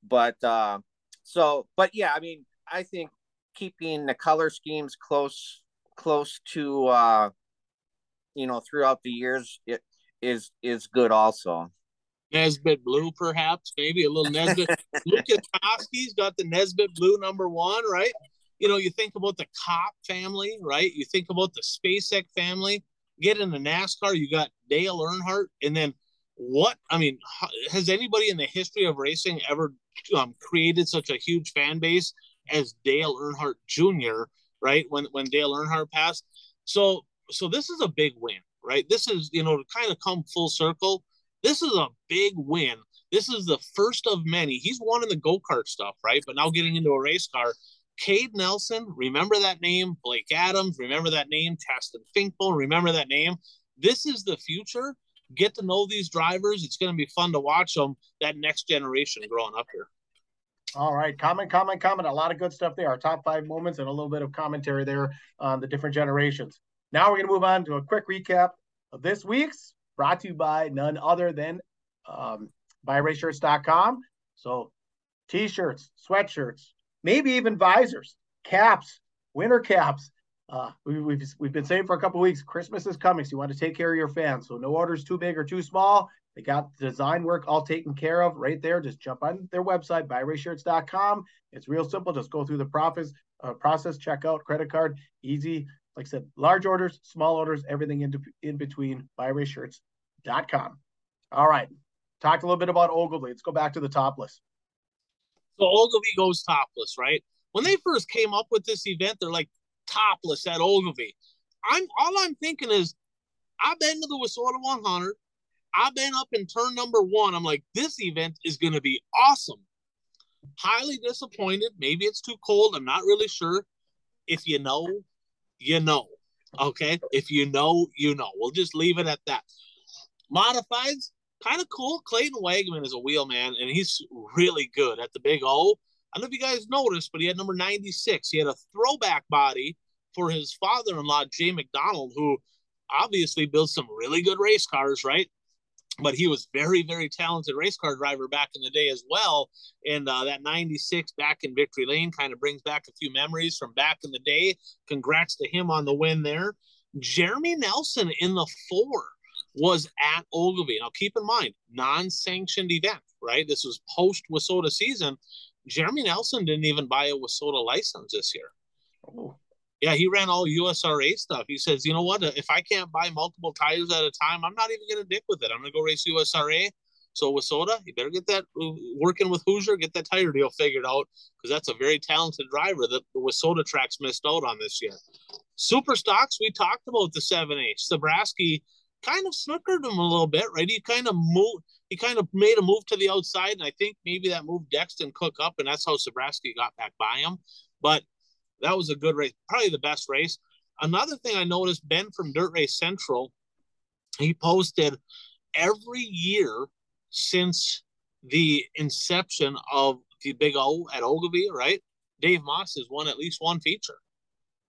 but uh, so, but yeah, I mean, I think keeping the color schemes close close to uh you know throughout the years it is is good also. Nesbitt blue perhaps maybe a little Nesbitt. Lucas Koski's got the Nesbitt blue number one right? You know you think about the Cop family right? You think about the SpaceX family. Get in the NASCAR you got Dale Earnhardt and then what I mean has anybody in the history of racing ever um, created such a huge fan base as Dale Earnhardt Jr. Right when when Dale Earnhardt passed. So so this is a big win, right? This is you know to kind of come full circle. This is a big win. This is the first of many. He's won in the go kart stuff, right? But now getting into a race car. Cade Nelson, remember that name. Blake Adams, remember that name. Taston Finkbone, remember that name. This is the future. Get to know these drivers. It's going to be fun to watch them. That next generation growing up here. All right. Comment, comment, comment. A lot of good stuff there. Our top five moments and a little bit of commentary there on the different generations. Now we're going to move on to a quick recap of this week's brought to you by none other than um, buyraceshirts.com. So t-shirts, sweatshirts, maybe even visors, caps, winter caps. Uh, we, have we've, we've been saying for a couple weeks, Christmas is coming, so you want to take care of your fans. So no orders too big or too small. They got the design work all taken care of right there. Just jump on their website, buyraceshirts.com. It's real simple. Just go through the process, uh, process, checkout, credit card, easy. Like I said, large orders, small orders, everything in, in between, buyraceshirts.com. All right. Talk a little bit about Ogilvie. Let's go back to the topless. So Ogilvie goes topless, right? When they first came up with this event, they're like topless at Ogilvie. I'm all I'm thinking is I've been to the WISSOTA 100. I've been up in turn number one. I'm like, this event is going to be awesome. Highly disappointed. Maybe it's too cold. I'm not really sure. If you know, you know. Okay. If you know, you know. We'll just leave it at that. Modifieds, kind of cool. Clayton Wegman is a wheelman, and he's really good at the big O. I don't know if you guys noticed, but he had number 96. He had a throwback body for his father in law, Jay McDonald, who obviously builds some really good race cars, right? But he was very very talented race car driver back in the day as well. And uh, that 96 back in victory lane kind of brings back a few memories from back in the day. Congrats to him on the win there. Jeremy nelson in the four was at Ogilvie. Now keep in mind non-sanctioned event right? This was post WISSOTA season. Jeremy Nelson didn't even buy a WISSOTA license this year. Oh. Yeah, he ran all USRA stuff. He says, you know what? If I can't buy multiple tires at a time, I'm not even going to dick with it. I'm going to go race USRA. So WISSOTA, you better get that uh, working with Hoosier, get that tire deal figured out because that's a very talented driver that the WISSOTA tracks missed out on this year. Super stocks, we talked about the 7H. Sabraski kind of snookered him a little bit, right? He kind of moved, he kind of made a move to the outside, and I think maybe that moved Dexton Cook up, and that's how Sabraski got back by him. But that was a good race, probably the best race. Another thing I noticed, Ben from Dirt Race Central, he posted every year since the inception of the Big O at Ogilvie, right? Dave Moss has won at least one feature.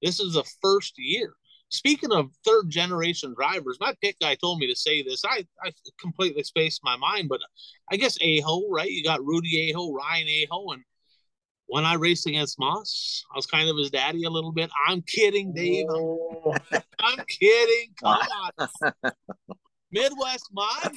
This is the first year. Speaking of third generation drivers, my pit guy told me to say this. I, I completely spaced my mind, but I guess Aho, right? You got Rudy Aho, Ryan Aho, and when I raced against Moss, I was kind of his daddy a little bit. I'm kidding, Dave. Oh. I'm kidding. Come on. Midwest Mod.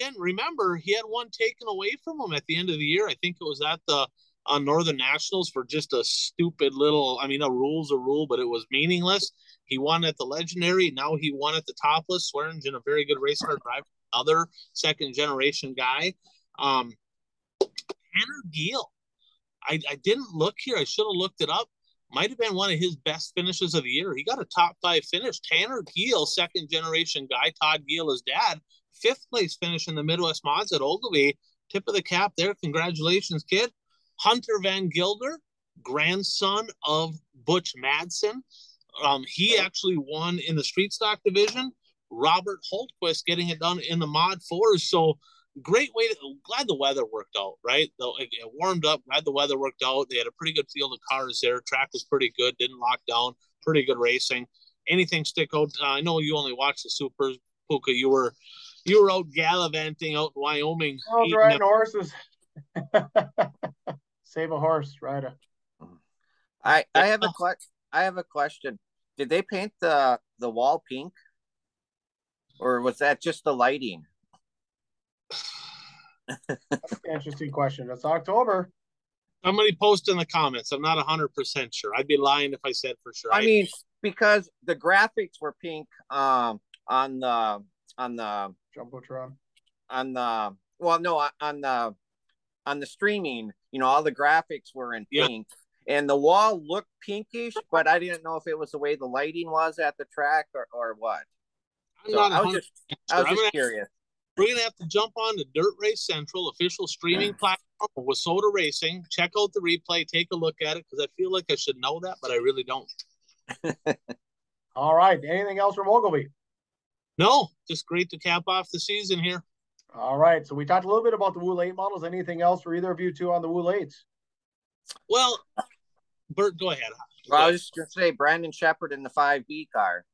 And remember, he had one taken away from him at the end of the year. I think it was at the on Northern Nationals for just a stupid little. I mean, a rule's a rule, but it was meaningless. He won at the Legendary. Now he won at the Topless. Swearingen a very good race car driver, other second generation guy. Um, Tanner Giel. I, I didn't look here. I should have looked it up. Might have been one of his best finishes of the year. He got a top five finish. Tanner Giel, second generation guy. Todd Giel, his dad, fifth place finish in the Midwest Mods at Ogilvie. Tip of the cap there. Congratulations, kid. Hunter Van Gilder, grandson of Butch Madsen. Um, he actually won in the street stock division. Robert Holtquist getting it done in the mod fours. So great way to glad the weather worked out, right? Though it, it, warmed up, glad the weather worked out. They had a pretty good field of cars there. Track was pretty good, didn't lock down, pretty good racing. Anything stick out? Uh, I know you only watched the supers, Puka. You were you were out gallivanting out in Wyoming. I was riding horses. Save a horse, ride a. I I have a question. I have a question. Did they paint the the wall pink, or was that just the lighting? That's an interesting question. It's October. Somebody post in the comments. I'm not 100% sure. I'd be lying if I said for sure. I, I mean, because the graphics were pink um, on the on the jumbotron on the well no on the on the streaming you know all the graphics were in pink yeah. and the wall looked pinkish but i didn't know if it was the way the lighting was at the track or, or what so i was just i was just curious we're gonna have to jump on the Dirt Race Central official streaming platform with Soda Racing. Check out the replay, take a look at it because I feel like I should know that, but I really don't. All right. Anything else from Ogilvie? No, just great to cap off the season here. All right. So we talked a little bit about the Wool 8 models. Anything else for either of you two on the Wool 8s? Well, Bert, go ahead. Well, I was just going to say Brandon Sheppard in the 5B car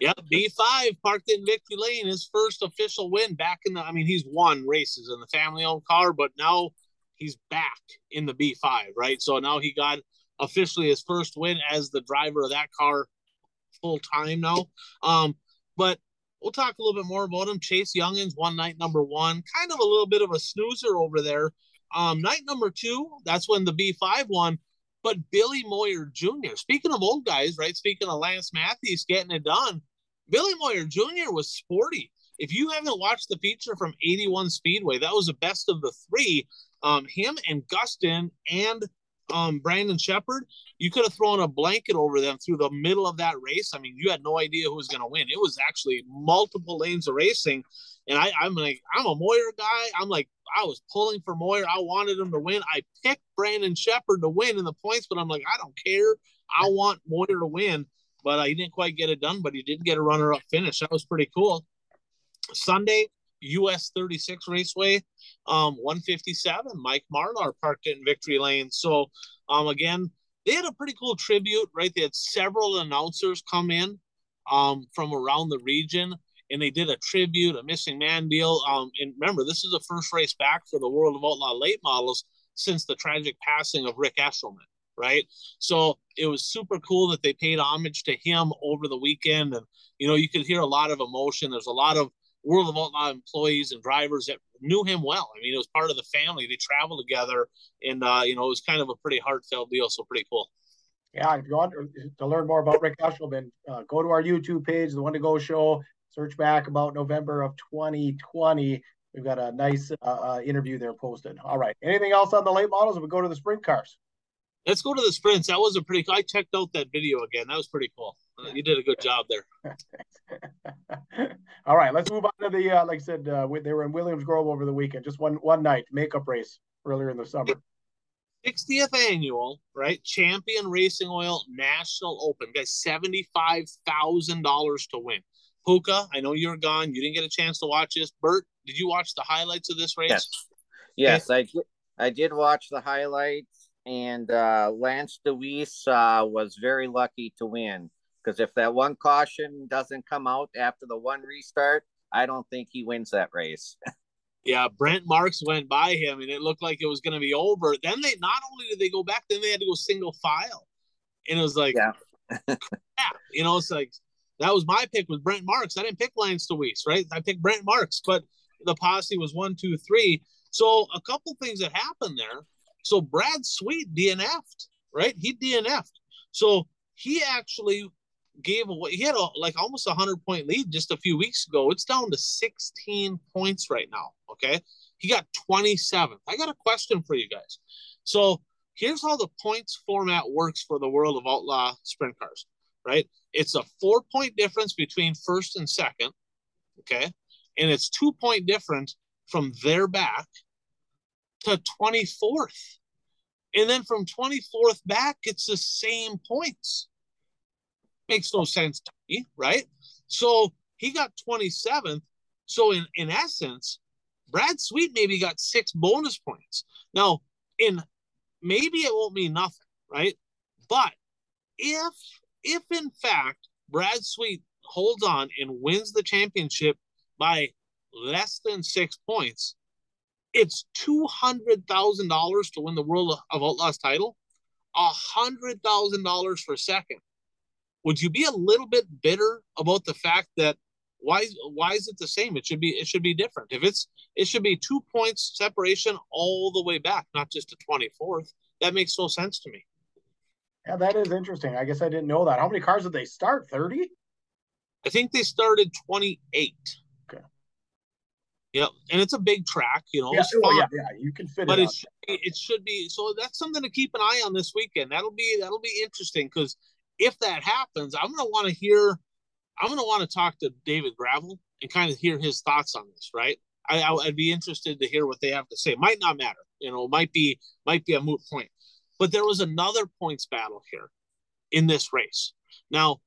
yep, B5 parked in Victory Lane, his first official win back in the. I mean, he's won races in the family owned car, but now he's back in the B5, right? So now he got officially his first win as the driver of that car full time now. Um, but we'll talk a little bit more about him. Chase Junghans one night number one, kind of a little bit of a snoozer over there. Um, night number two, that's when the B5 won. But Billy Moyer Jr., speaking of old guys, right? Speaking of Lance Matthews getting it done, Billy Moyer Jr. was sporty. If you haven't watched the feature from 81 Speedway, that was the best of the three. Um, him and Gustin and um, Brandon Sheppard, you could have thrown a blanket over them through the middle of that race. I mean, you had no idea who was going to win. It was actually multiple lanes of racing. And I, I'm like, I'm a Moyer guy. I'm like, I was pulling for Moyer. I wanted him to win. I picked Brandon Sheppard to win in the points, but I'm like, I don't care. I want Moyer to win. But he didn't quite get it done, but he did get a runner up finish. That was pretty cool. Sunday, US 36 Raceway, um, 157. Mike Marlar parked it in Victory Lane. So, um, again, they had a pretty cool tribute, right? They had several announcers come in um, from around the region and they did a tribute, a missing man deal. Um, and remember, this is the first race back for the World of Outlaw late models since the tragic passing of Rick Eshelman, right? So it was super cool that they paid homage to him over the weekend, and you know you could hear a lot of emotion. There's a lot of World of Outlaw employees and drivers that knew him well. I mean, it was part of the family. They traveled together, and uh, you know, it was kind of a pretty heartfelt deal. So pretty cool. Yeah, if you want to learn more about Rick Eshelman, uh, go to our YouTube page, The One to Go Show. Search back about November of 2020. We've got a nice uh, uh, interview there posted. All right. Anything else on the late models? we go to the sprint cars. Let's go to the sprints. That was a pretty. I checked out that video again. That was pretty cool. Uh, you did a good job there. All right, let's move on to the. Uh, like I said, uh, they were in Williams Grove over the weekend. Just one one night makeup race earlier in the summer. 60th annual, right? Champion Racing Oil National Open. Guys, seventy-five thousand dollars to win. Puka, I know you're gone. You didn't get a chance to watch this. Bert, did you watch the highlights of this race? Yes, yes, okay. I did. I did watch the highlights, and uh, Lance Dewease uh, was very lucky to win because if that one caution doesn't come out after the one restart, I don't think he wins that race. yeah, Brent Marks went by him, and it looked like it was going to be over. Then they not only did they go back, then they had to go single file, and it was like, yeah, crap. you know, it's like that was my pick with Brent Marks. I didn't pick Lance Dewease, right? I picked Brent Marks, but the posse was one, two, three. So a couple things that happened there. So Brad Sweet DNF'd, right? He DNF'd. So he actually gave away. He had a, like almost a hundred point lead just a few weeks ago. It's down to 16 points right now. Okay, he got 27th. I got a question for you guys. So here's how the points format works for the world of outlaw sprint cars. Right, it's a four point difference between first and second. Okay, and it's two point difference from their back to 24th. And then from 24th back, it's the same points. Makes no sense to me, right? So he got 27th. So in, in essence, Brad Sweet maybe got six bonus points. Now, in maybe it won't mean nothing, right? But if if in fact Brad Sweet holds on and wins the championship by less than six points, it's two hundred thousand dollars to win the World of Outlaws title, a hundred thousand dollars for second. Would you be a little bit bitter about the fact that why why is it the same? It should be it should be different. If it's it should be two points separation all the way back, not just to twenty fourth. That makes no sense to me. Yeah, that is interesting. I guess I didn't know that. How many cars did they start? Thirty. I think they started twenty eight. Yeah, and it's a big track, you know. Yeah, oh, yeah, yeah, you can fit but it. But it should, be, it should be so. That's something to keep an eye on this weekend. That'll be that'll be interesting because if that happens, I'm gonna want to hear. I'm gonna want to talk to David Gravel and kind of hear his thoughts on this. Right? I, I would be interested to hear what they have to say. Might not matter, you know. Might be might be a moot point. But there was another points battle here in this race. Now,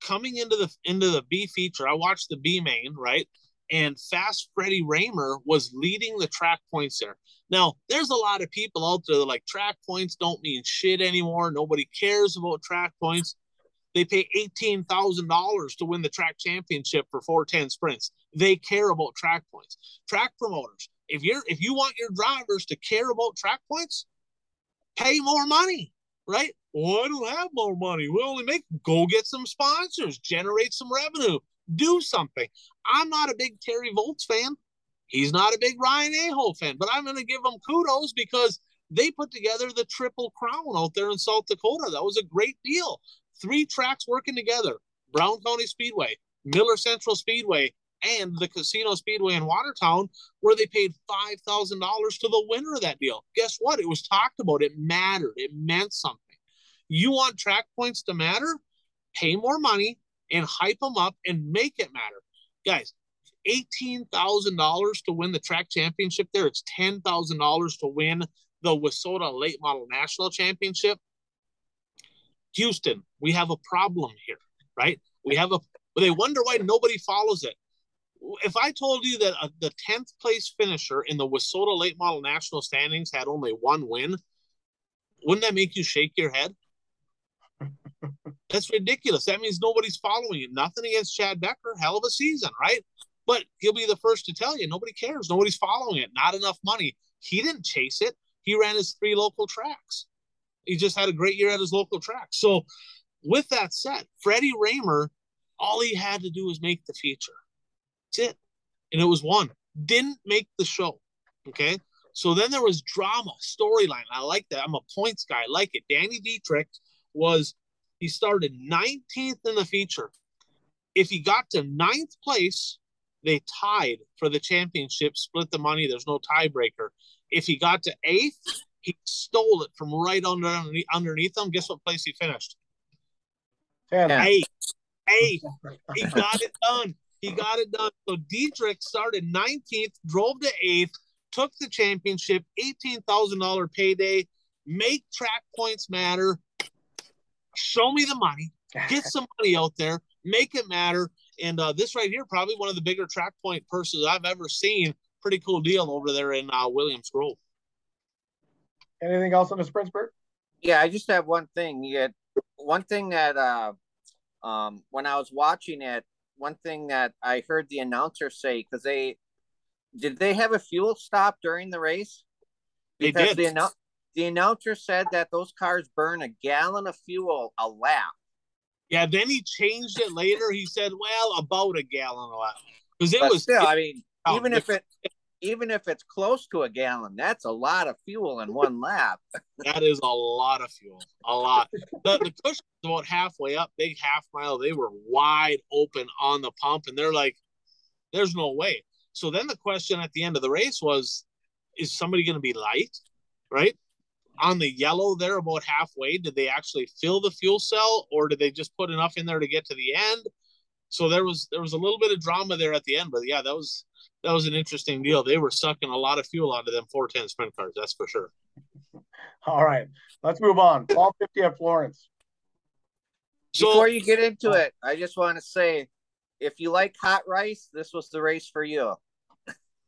coming into the into the B feature, I watched the B main right and Fast Freddie Rahmer was leading the track points there. Now, there's a lot of people out there that like track points don't mean shit anymore. Nobody cares about track points. They pay $18,000 to win the track championship for 410 sprints. They care about track points. Track promoters, if you're if you want your drivers to care about track points, pay more money, right? Well, I don't have more money. We only make go get some sponsors, generate some revenue do something. I'm not a big Terry Volz fan. He's not a big Ryan Aho fan, but I'm going to give them kudos because they put together the Triple Crown out there in South Dakota. That was a great deal. Three tracks working together Brown County Speedway, Miller Central Speedway, and the Casino Speedway in Watertown, where they paid $5,000 to the winner of that deal. Guess what? It was talked about. It mattered. It meant something. You want track points to matter? Pay more money, and hype them up and make it matter. Guys, $18,000 to win the track championship there. It's $10,000 to win the WISSOTA Late Model National Championship. Houston, we have a problem here, right? We have a, they wonder why nobody follows it. If I told you that uh, the 10th place finisher in the WISSOTA Late Model National standings had only one win, wouldn't that make you shake your head? That's ridiculous. That means nobody's following it. Nothing against Chad Becker. Hell of a season, right? But he'll be the first to tell you nobody cares. Nobody's following it. Not enough money. He didn't chase it. He ran his three local tracks. He just had a great year at his local track. So, with that said, Freddie Rahmer, all he had to do was make the feature. That's it. and it was one. Didn't make the show. Okay. So then there was drama, storyline. I like that. I'm a points guy. I like it. Danny Dietrich was, he started 19th in the feature. If he got to ninth place, they tied for the championship, split the money. There's no tiebreaker. If he got to eighth, he stole it from right under underneath, underneath him. Guess what place he finished? Ten. Eighth. Eighth. He got it done. He got it done. So Dietrich started 19th, drove to eighth, took the championship, $18,000 payday, make track points matter, show me the money, get some money out there, make it matter. And uh, this right here, probably one of the bigger track point purses I've ever seen. Pretty cool deal over there in uh, Williams Grove. Anything else on the sprint spurt? Yeah, I just have one thing. You had one thing that uh, um, when I was watching it, one thing that I heard the announcer say because they did they have a fuel stop during the race? Because they did. The, the announcer said that those cars burn a gallon of fuel a lap. Yeah, then he changed it later. He said, "Well, about a gallon a lap," because it but was still. it, I mean, oh, even if it even if it's close to a gallon, that's a lot of fuel in one lap. that is a lot of fuel, a lot. The, the cushion was about halfway up, big half mile. They were wide open on the pump, and they're like, "There's no way." So then the question at the end of the race was, "Is somebody going to be light?" Right on the yellow there, about halfway. Did they actually fill the fuel cell, or did they just put enough in there to get to the end? So there was there was a little bit of drama there at the end, but yeah, that was that was an interesting deal. They were sucking a lot of fuel out of them 410 sprint cars, that's for sure. All right, let's move on. Fall 50 at Florence. So, Before you get into it, I just want to say if you like hot rice, this was the race for you.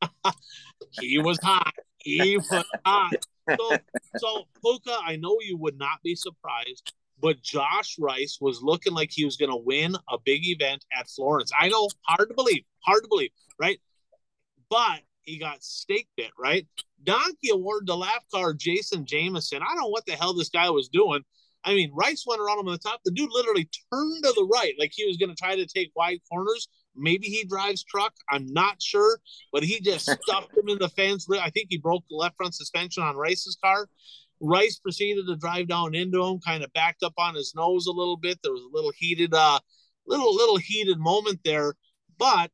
he was hot. He was hot. So, so Puka, I know you would not be surprised, but Josh Rice was looking like he was going to win a big event at Florence. I know, hard to believe, hard to believe, right? But he got stake bit, right? Donkey awarded the lap car Jason Jameson. I don't know what the hell this guy was doing. I mean, Rice went around him on the top. The dude literally turned to the right like he was going to try to take wide corners. Maybe he drives truck. I'm not sure, but he just stuffed him in the fence. I think he broke the left front suspension on Rice's car. Rice proceeded to drive down into him, kind of backed up on his nose a little bit. There was a little heated, uh, little little heated moment there. But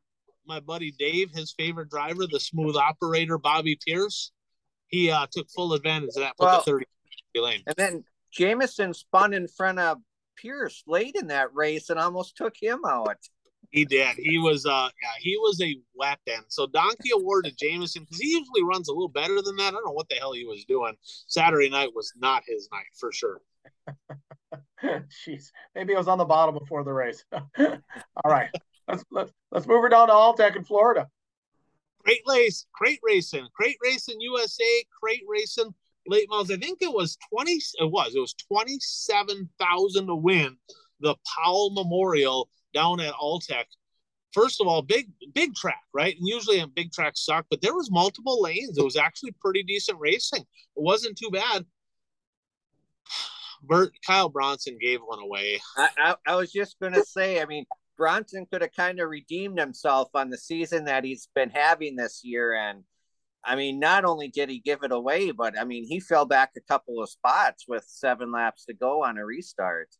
my buddy Dave, his favorite driver, the smooth operator Bobby Pierce, he uh, took full advantage of that. Put well, the thirty lane. And then Jameson spun in front of Pierce late in that race and almost took him out. He did. He was uh yeah, he was a weapon. So Donkey awarded Jameson because he usually runs a little better than that. I don't know what the hell he was doing. Saturday night was not his night for sure. Jeez, maybe I was on the bottom before the race. All right, let's let's let's move her down to Alltech in Florida. Great race, crate racing, crate racing USA, crate racing late miles. I think it was twenty. It was it was twenty seven thousand to win the Powell Memorial down at Alltech. First of all, big big track, right? And usually in big tracks suck, but there was multiple lanes. It was actually pretty decent racing. It wasn't too bad. Bert Kyle Bronson gave one away. I, I, I was just gonna say, I mean, Bronson could have kind of redeemed himself on the season that he's been having this year. And I mean, not only did he give it away, but I mean, he fell back a couple of spots with seven laps to go on a restart.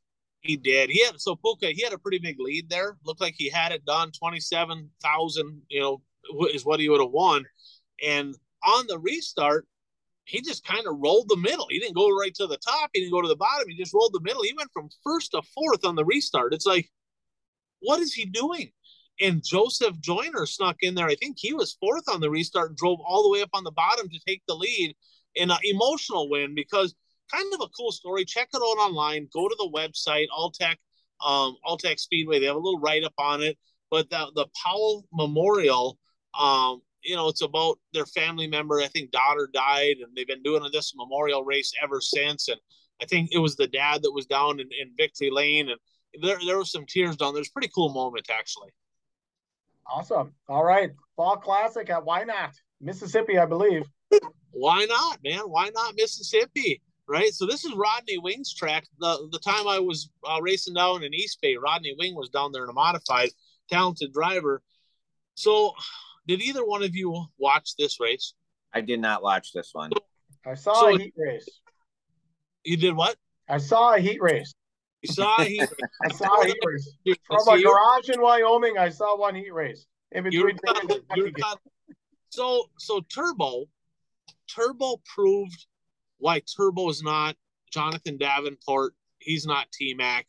He did. He had so Puka. He had a pretty big lead there. Looked like he had it done. Twenty seven thousand. You know, is what he would have won. And on the restart, he just kind of rolled the middle. He didn't go right to the top. He didn't go to the bottom. He just rolled the middle. He went from first to fourth on the restart. It's like, what is he doing? And Joseph Joyner snuck in there. I think he was fourth on the restart and drove all the way up on the bottom to take the lead in an emotional win because kind of a cool story. Check it out online. Go to the website, Alltech, um, Alltech Speedway. They have a little write up on it. But the, the Powell Memorial, um, you know, it's about their family member. I think daughter died, and they've been doing this memorial race ever since. And I think it was the dad that was down in, in Victory Lane, and there there was some tears down. There's a pretty cool moment actually. Awesome. All right, Fall Classic at why not Mississippi, I believe. Why not, man? Why not Mississippi? Right? So this is Rodney Wing's track. The the time I was uh, racing down in East Bay, Rodney Wing was down there in a modified, talented driver. So did either one of you watch this race? I did not watch this one. I saw So- a heat race. You did what? I saw a heat race. You saw he I saw a heat race. From a garage in Wyoming, I saw one heat race. In you're between kind Dayton of- and you're Kentucky. so so Turbo, Turbo proved why Turbo is not Jonathan Davenport. He's not T Mac.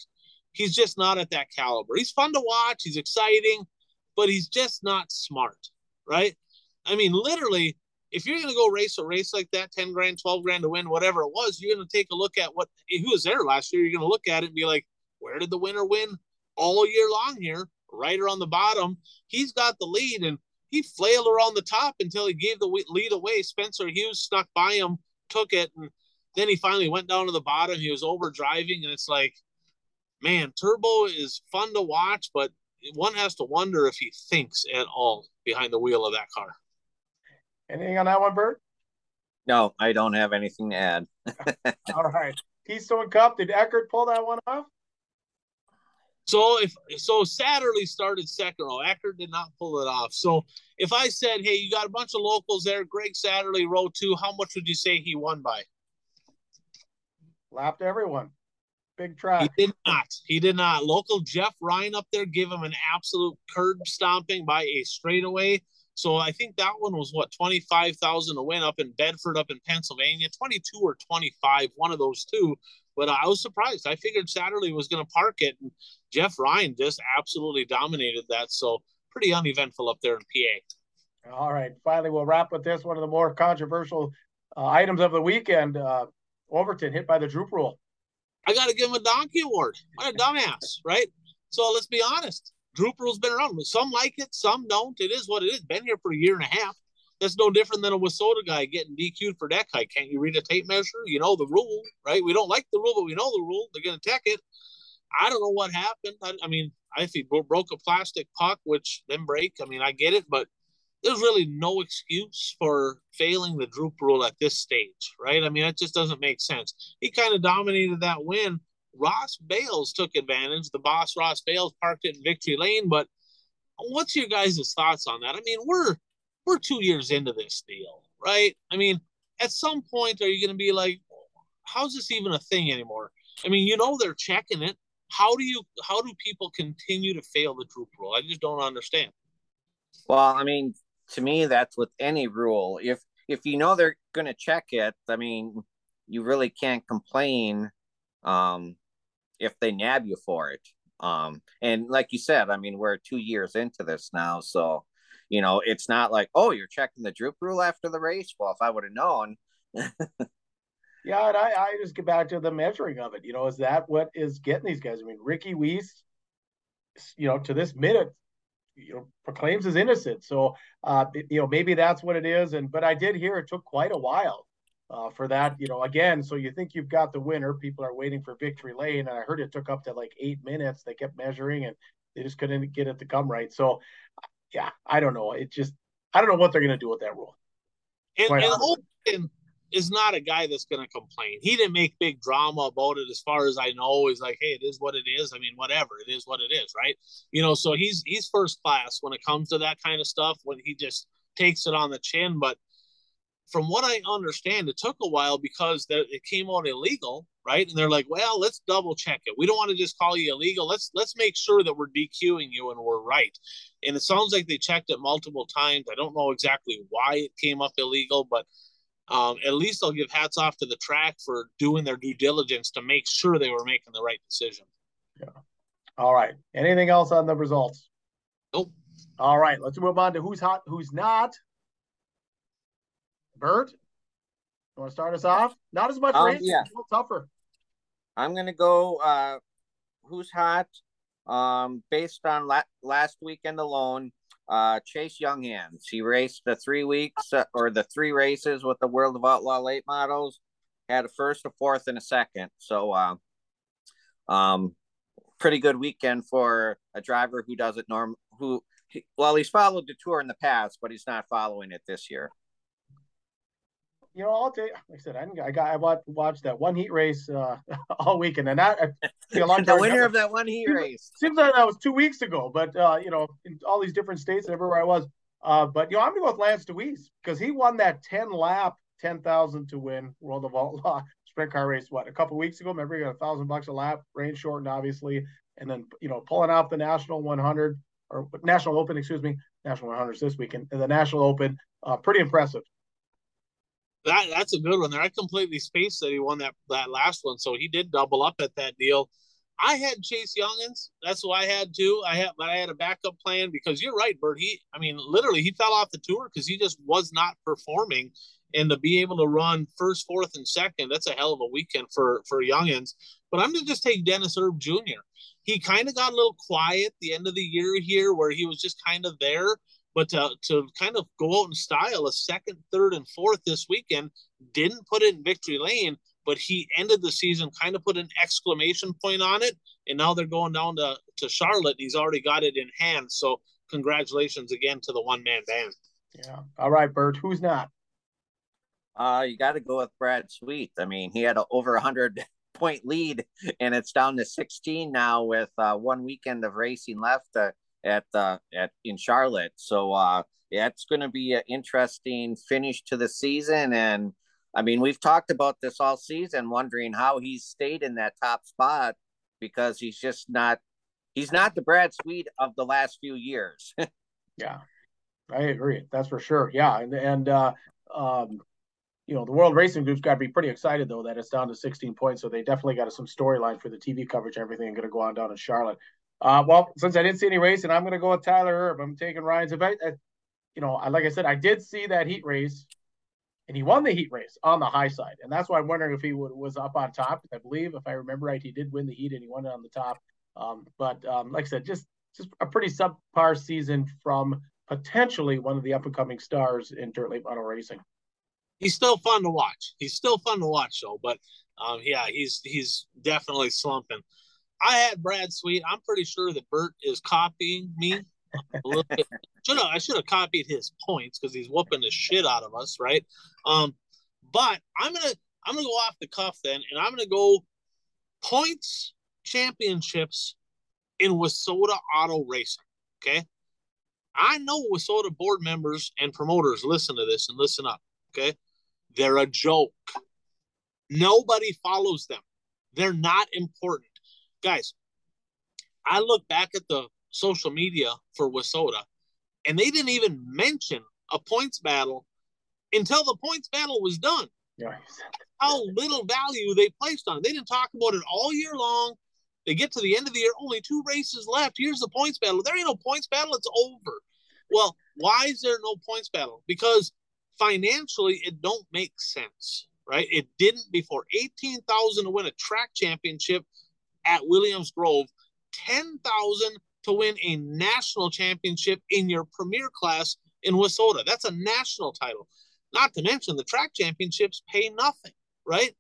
He's just not at that caliber. He's fun to watch. He's exciting, but he's just not smart, right? I mean, literally, if you're going to go race a race like that, 10 grand, 12 grand to win, whatever it was, you're going to take a look at what who was there last year. You're going to look at it and be like, where did the winner win all year long here? Right around the bottom. He's got the lead and he flailed around the top until he gave the lead away. Spencer Hughes snuck by him, took it, and then he finally went down to the bottom. He was over driving, and it's like, man, Turbo is fun to watch, but one has to wonder if he thinks at all behind the wheel of that car. Anything on that one, Bert? No, I don't have anything to add. All right. Keystone Cup. Did Eckert pull that one off? So if so, Satterlee started second row. Eckert did not pull it off. So if I said, "Hey, you got a bunch of locals there," Greg Satterlee row two, how much would you say he won by? Lapped everyone. Big try. He did not. He did not. Local Jeff Ryan up there gave him an absolute curb stomping by a straightaway. So I think that one was what twenty five thousand to win up in Bedford, up in Pennsylvania, twenty two or twenty five, one of those two. But I was surprised. I figured Satterlee was going to park it, and Jeff Ryan just absolutely dominated that. So pretty uneventful up there in PA. All right. Finally, we'll wrap with this one of the more controversial uh, items of the weekend. Uh, Overton hit by the droop rule. I got to give him a donkey award. What a dumbass, right? So let's be honest. Droop rule's been around. Some like it, some don't. It is what it is. Been here for a year and a half. That's no different than a WISSOTA guy getting DQ'd for that guy. Can't you read a tape measure? You know the rule, right? We don't like the rule, but we know the rule. They're going to tech it. I don't know what happened. I, I mean, if he bro- broke a plastic puck, which then break, I mean, I get it, but there's really no excuse for failing the droop rule at this stage, right? I mean, that just doesn't make sense. He kind of dominated that win. Ross Bales took advantage. The boss Ross Bales parked it in victory lane, but what's your guys' thoughts on that? I mean, we're we're two years into this deal, right? I mean, at some point, are you going to be like, how's this even a thing anymore? I mean, you know they're checking it. How do you how do people continue to fail the droop rule? I just don't understand. Well, I mean, to me, that's with any rule. If if you know they're going to check it, I mean, you really can't complain um, if they nab you for it. Um, and like you said, I mean, we're two years into this now, so you know, it's not like, oh, you're checking the droop rule after the race. Well, if I would have known, Yeah, and I, I just get back to the measuring of it. You know, is that what is getting these guys? I mean, Ricky Weiss, you know, to this minute, you know, proclaims his innocence. So, uh, you know, maybe that's what it is. And but I did hear it took quite a while uh, for that. You know, again, so you think you've got the winner. People are waiting for victory lane, and I heard it took up to like eight minutes. They kept measuring, and they just couldn't get it to come right. So, yeah, I don't know. It just I don't know what they're gonna do with that rule. And, and. Holden is not a guy that's going to complain. He didn't make big drama about it, as far as I know. He's like, hey, it is what it is. I mean, whatever, it is what it is, right? You know, so he's he's first class when it comes to that kind of stuff. When he just takes it on the chin, but from what I understand, it took a while because it came out illegal, right? And they're like, well, let's double check it. We don't want to just call you illegal. Let's let's make sure that we're DQing you and we're right. And it sounds like they checked it multiple times. I don't know exactly why it came up illegal, but um, at least I'll give hats off to the track for doing their due diligence to make sure they were making the right decision. Yeah. All right. Anything else on the results? Nope. All right. Let's move on to who's hot, who's not. Bert, you want to start us off? Not as much Um, race, yeah. a little tougher. I'm gonna go. Uh, who's hot? Um, based on la- last weekend alone, uh, Chase Junghans. He raced the three weeks uh, or the three races with the World of Outlaw late models. Had a first, a fourth, and a second. So, uh, um, pretty good weekend for a driver who doesn't norm who. He, well, he's followed the tour in the past, but he's not following it this year. You know, I'll you, like I said, I, didn't, I got I watched, watched that one heat race uh, all weekend, and that I feel like the winner of that one heat Seems- raced. seems like that was two weeks ago, but uh, you know, in all these different states and everywhere I was, Uh, but you know, I'm gonna go with Lance Dewease because he won that 10 lap, 10,000 to win World of Outlaw sprint car race. What a couple weeks ago? Remember, he got a thousand bucks a lap, rain shortened, obviously, and then you know, pulling off the National 100 or National Open, excuse me, National 100s this weekend, and the National Open. Uh, pretty impressive. That that's a good one there. I completely spaced that he won that that last one, so he did double up at that deal. I had Chase Junghans. That's who I had too. I had, but I had a backup plan because you're right, Bert. He, I mean, literally, he fell off the tour because he just was not performing. And to be able to run first, fourth, and second, that's a hell of a weekend for for Junghans. But I'm gonna just take Dennis Erb Jr. He kind of got a little quiet the end of the year here, where he was just kind of there. But to, to kind of go out in style a second, third, and fourth this weekend, didn't put it in victory lane, but he ended the season kind of put an exclamation point on it. And now they're going down to, to Charlotte. he's already got it in hand. So congratulations again to the one man band. Yeah. All right, Bert. Who's not? Uh, you got to go with Brad Sweet. I mean, he had a over a hundred point lead, and it's down to sixteen now with uh, one weekend of racing left. Uh, at uh, at in Charlotte. So uh, it's going to be an interesting finish to the season. And I mean, we've talked about this all season, wondering how he's stayed in that top spot because he's just not he's not the Brad Sweet of the last few years. yeah, I agree. That's for sure. Yeah, and and uh, um, you know the World Racing Group's got to be pretty excited though that it's down to 16 points. So they definitely got some storyline for the TV coverage, everything going to go on down in Charlotte. Uh, well, since I didn't see any racing, I'm going to go with Tyler Erb. I'm taking Ryan's. I, I, you know, like I said, I did see that heat race, and he won the heat race on the high side, and that's why I'm wondering if he would, was up on top. I believe, if I remember right, he did win the heat and he won it on the top. Um, but um, like I said, just just a pretty subpar season from potentially one of the up and coming stars in dirt late model racing. He's still fun to watch. He's still fun to watch, though. But um, yeah, he's he's definitely slumping. I had Brad Sweet. I'm pretty sure that Bert is copying me a little bit. Should I should have copied his points because he's whooping the shit out of us, right? Um, but I'm gonna I'm gonna go off the cuff then, and I'm gonna go points championships in WISSOTA Auto Racing. Okay, I know Wasoda board members and promoters listen to this and listen up. Okay, they're a joke. Nobody follows them. They're not important guys, I look back at the social media for WISSOTA, and they didn't even mention a points battle until the points battle was done. Yeah. How little value they placed on it. They didn't talk about it all year long. They get to the end of the year, only two races left. Here's the points battle. There ain't no points battle. It's over. Well, why is there no points battle? Because financially, it don't make sense, right? It didn't before. 18,000 to win a track championship at Williams Grove, 10,000 to win a national championship in your premier class in WISSOTA. That's a national title. Not to mention the track championships pay nothing, right?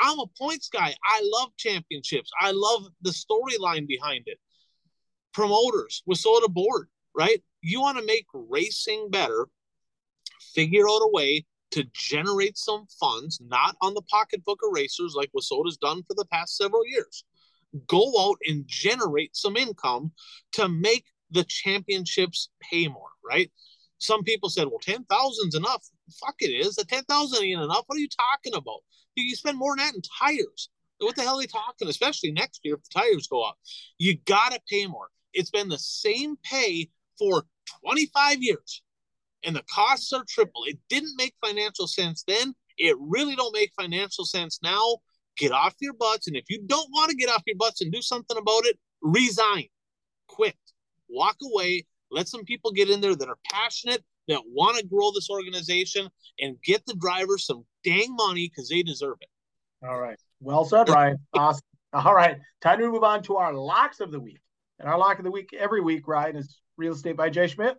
I'm a points guy. I love championships. I love the storyline behind it. Promoters, WISSOTA board, right? You want to make racing better, figure out a way to generate some funds, not on the pocketbook of racers like WISSOTA's done for the past several years go out and generate some income to make the championships pay more, right? Some people said, well, 10,000 is enough. Fuck it is. The 10,000 ain't enough. What are you talking about? You spend more than that in tires. What the hell are you talking? Especially next year if the tires go up. You got to pay more. It's been the same pay for 25 years and the costs are triple. It didn't make financial sense then. It really don't make financial sense now get off your butts. And if you don't want to get off your butts and do something about it, resign, quit, walk away. Let some people get in there that are passionate, that want to grow this organization, and get the drivers some dang money because they deserve it. All right. Well said, Ryan. awesome. All right. Time to move on to our locks of the week. And our lock of the week every week, Ryan, is real estate by Jay Schmidt.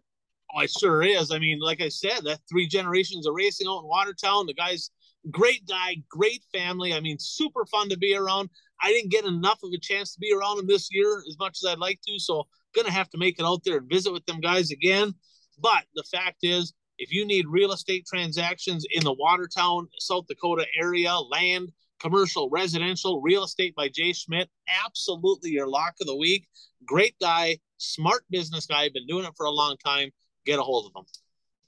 Oh, it sure is. I mean, like I said, that three generations of racing out in Watertown, the guys great guy, great family. I mean, super fun to be around. I didn't get enough of a chance to be around him this year as much as I'd like to, so gonna have to make it out there and visit with them guys again. But the fact is, if you need real estate transactions in the Watertown, South Dakota area, land, commercial, residential, real estate by Jay Schmidt, absolutely your lock of the week. Great guy, smart business guy, been doing it for a long time. get a hold of them.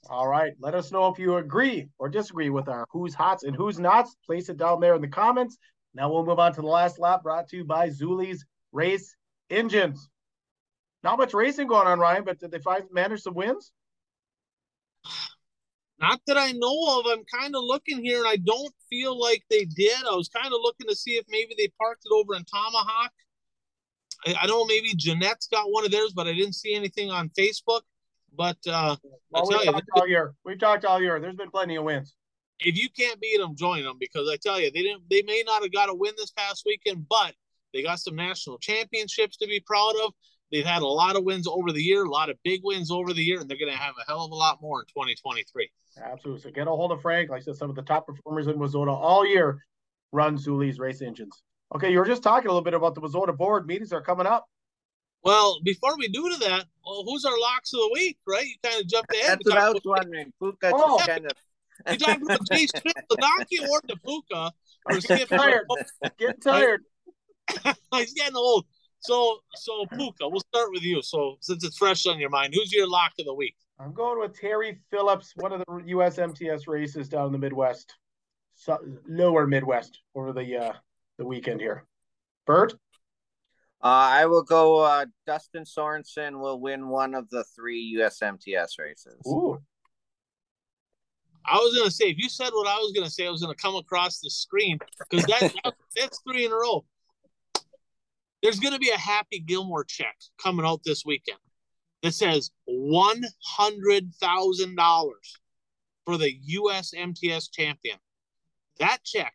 All right. Let us know if you agree or disagree with our who's hots and who's nots. Place it down there in the comments. Now we'll move on to the last lap brought to you by Zeuli's Race Engines. Not much racing going on, Ryan, but did they find manage some wins? Not that I know of. I'm kind of looking here, and I don't feel like they did. I was kind of looking to see if maybe they parked it over in Tomahawk. I, I know maybe Jeanette's got one of theirs, but I didn't see anything on Facebook. But uh, well, we talked you, all year. We've talked all year. There's been plenty of wins. If you can't beat them, join them because I tell you, they didn't. They may not have got a win this past weekend, but they got some national championships to be proud of. They've had a lot of wins over the year, a lot of big wins over the year, and they're going to have a hell of a lot more in 2023. Absolutely. So get a hold of Frank. Like I said, some of the top performers in WISSOTA all year run Zeuli's race engines. Okay, you were just talking a little bit about the WISSOTA board meetings are coming up. Well, before we do to that, well, who's our locks of the week, right? You kind of jumped ahead. That's what I was wondering. Puka oh. kind of. You talking about Jay Smith, the donkey or the Puka? Or getting tired. Getting tired. He's getting old. So, so Puka, we'll start with you. So, since it's fresh on your mind, who's your lock of the week? I'm going with Terry Phillips, one of the U.S. MTS races down in the Midwest, so, lower Midwest over the uh, the weekend here. Bert. Uh, I will go. Uh, Dustin Sorensen will win one of the three USMTS races. Ooh. I was gonna say if you said what I was gonna say, I was gonna come across the screen because that, that, that's three in a row. There's gonna be a Happy Gilmore check coming out this weekend that says one hundred thousand dollars for the USMTS champion. That check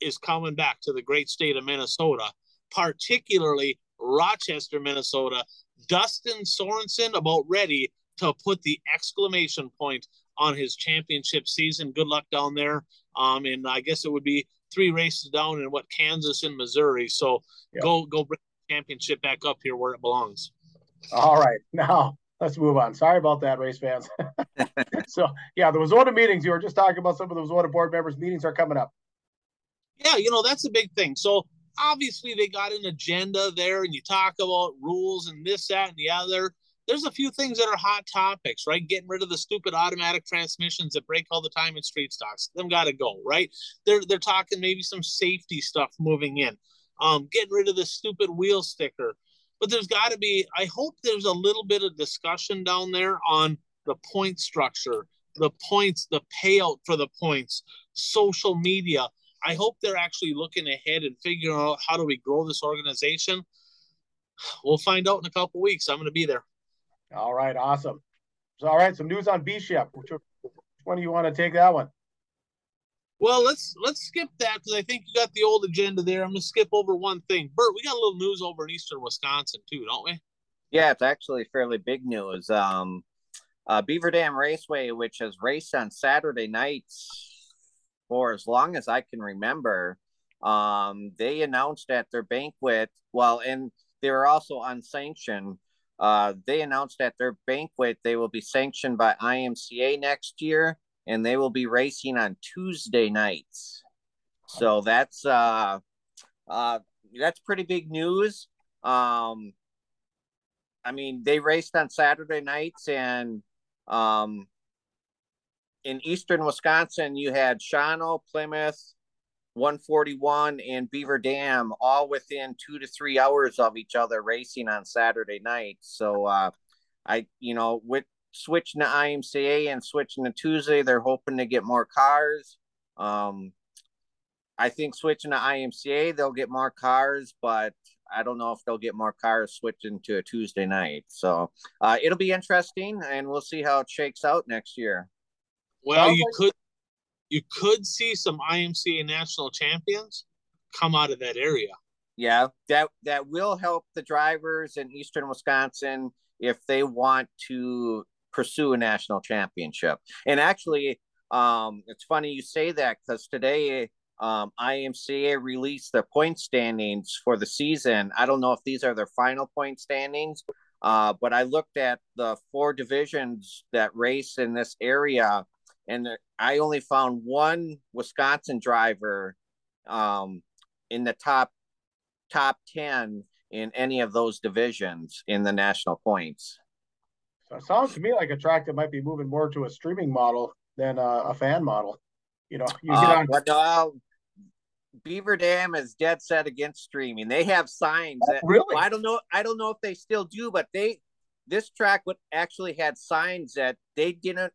is coming back to the great state of Minnesota, particularly Rochester, Minnesota. Dustin Sorensen about ready to put the exclamation point on his championship season. Good luck down there. Um, and I guess it would be three races down in what Kansas and Missouri. So yeah. go go bring the championship back up here where it belongs. All right, now let's move on. Sorry about that, race fans. so yeah, the WISSOTA meetings. You were just talking about some of the WISSOTA board members' meetings are coming up. Yeah, you know that's a big thing. So obviously they got an agenda there and you talk about rules and this that and the other. There's a few things that are hot topics right? Getting rid of the stupid automatic transmissions that break all the time in street stocks. Them got to go right? They're they're talking maybe some safety stuff moving in um getting rid of the stupid wheel sticker. But there's got to be i hope there's a little bit of discussion down there on the point structure the points the payout for the points social media I hope they're actually looking ahead and figuring out how do we grow this organization. We'll find out in a couple weeks. I'm going to be there. All right, awesome. So, all right, some news on B Shep. Which, which one do you want to take that one? Well, let's let's skip that because I think you got the old agenda there. I'm gonna skip over one thing. Bert, we got a little news over in eastern Wisconsin too, don't we? Yeah, it's actually fairly big news. Um, uh, Beaver Dam Raceway, which has raced on Saturday nights for as long as I can remember. Um, they announced at their banquet, well, and they were also unsanctioned. Uh, they announced at their banquet they will be sanctioned by IMCA next year, and they will be racing on Tuesday nights. So that's uh, uh, that's pretty big news. Um, I mean, they raced on Saturday nights, and um, in eastern Wisconsin, you had Shawano, Plymouth, 141, and Beaver Dam all within two to three hours of each other racing on Saturday night. So, uh, I, you know, with switching to IMCA and switching to Tuesday, they're hoping to get more cars. Um, I think switching to IMCA, they'll get more cars, but I don't know if they'll get more cars switching to a Tuesday night. So uh, it'll be interesting, and we'll see how it shakes out next year. Well, you could you could see some IMCA national champions come out of that area. Yeah, that that will help the drivers in Eastern Wisconsin if they want to pursue a national championship. And actually, um, it's funny you say that because today um, IMCA released the point standings for the season. I don't know if these are their final point standings, uh, but I looked at the four divisions that race in this area, and I only found one Wisconsin driver um, in the top top ten in any of those divisions in the national points. So it sounds to me like a track that might be moving more to a streaming model than a, a fan model. You know, you Uh, on. no, Beaver Dam is dead set against streaming. They have signs that really? I don't know. I don't know if they still do, but they this track would actually had signs that they didn't.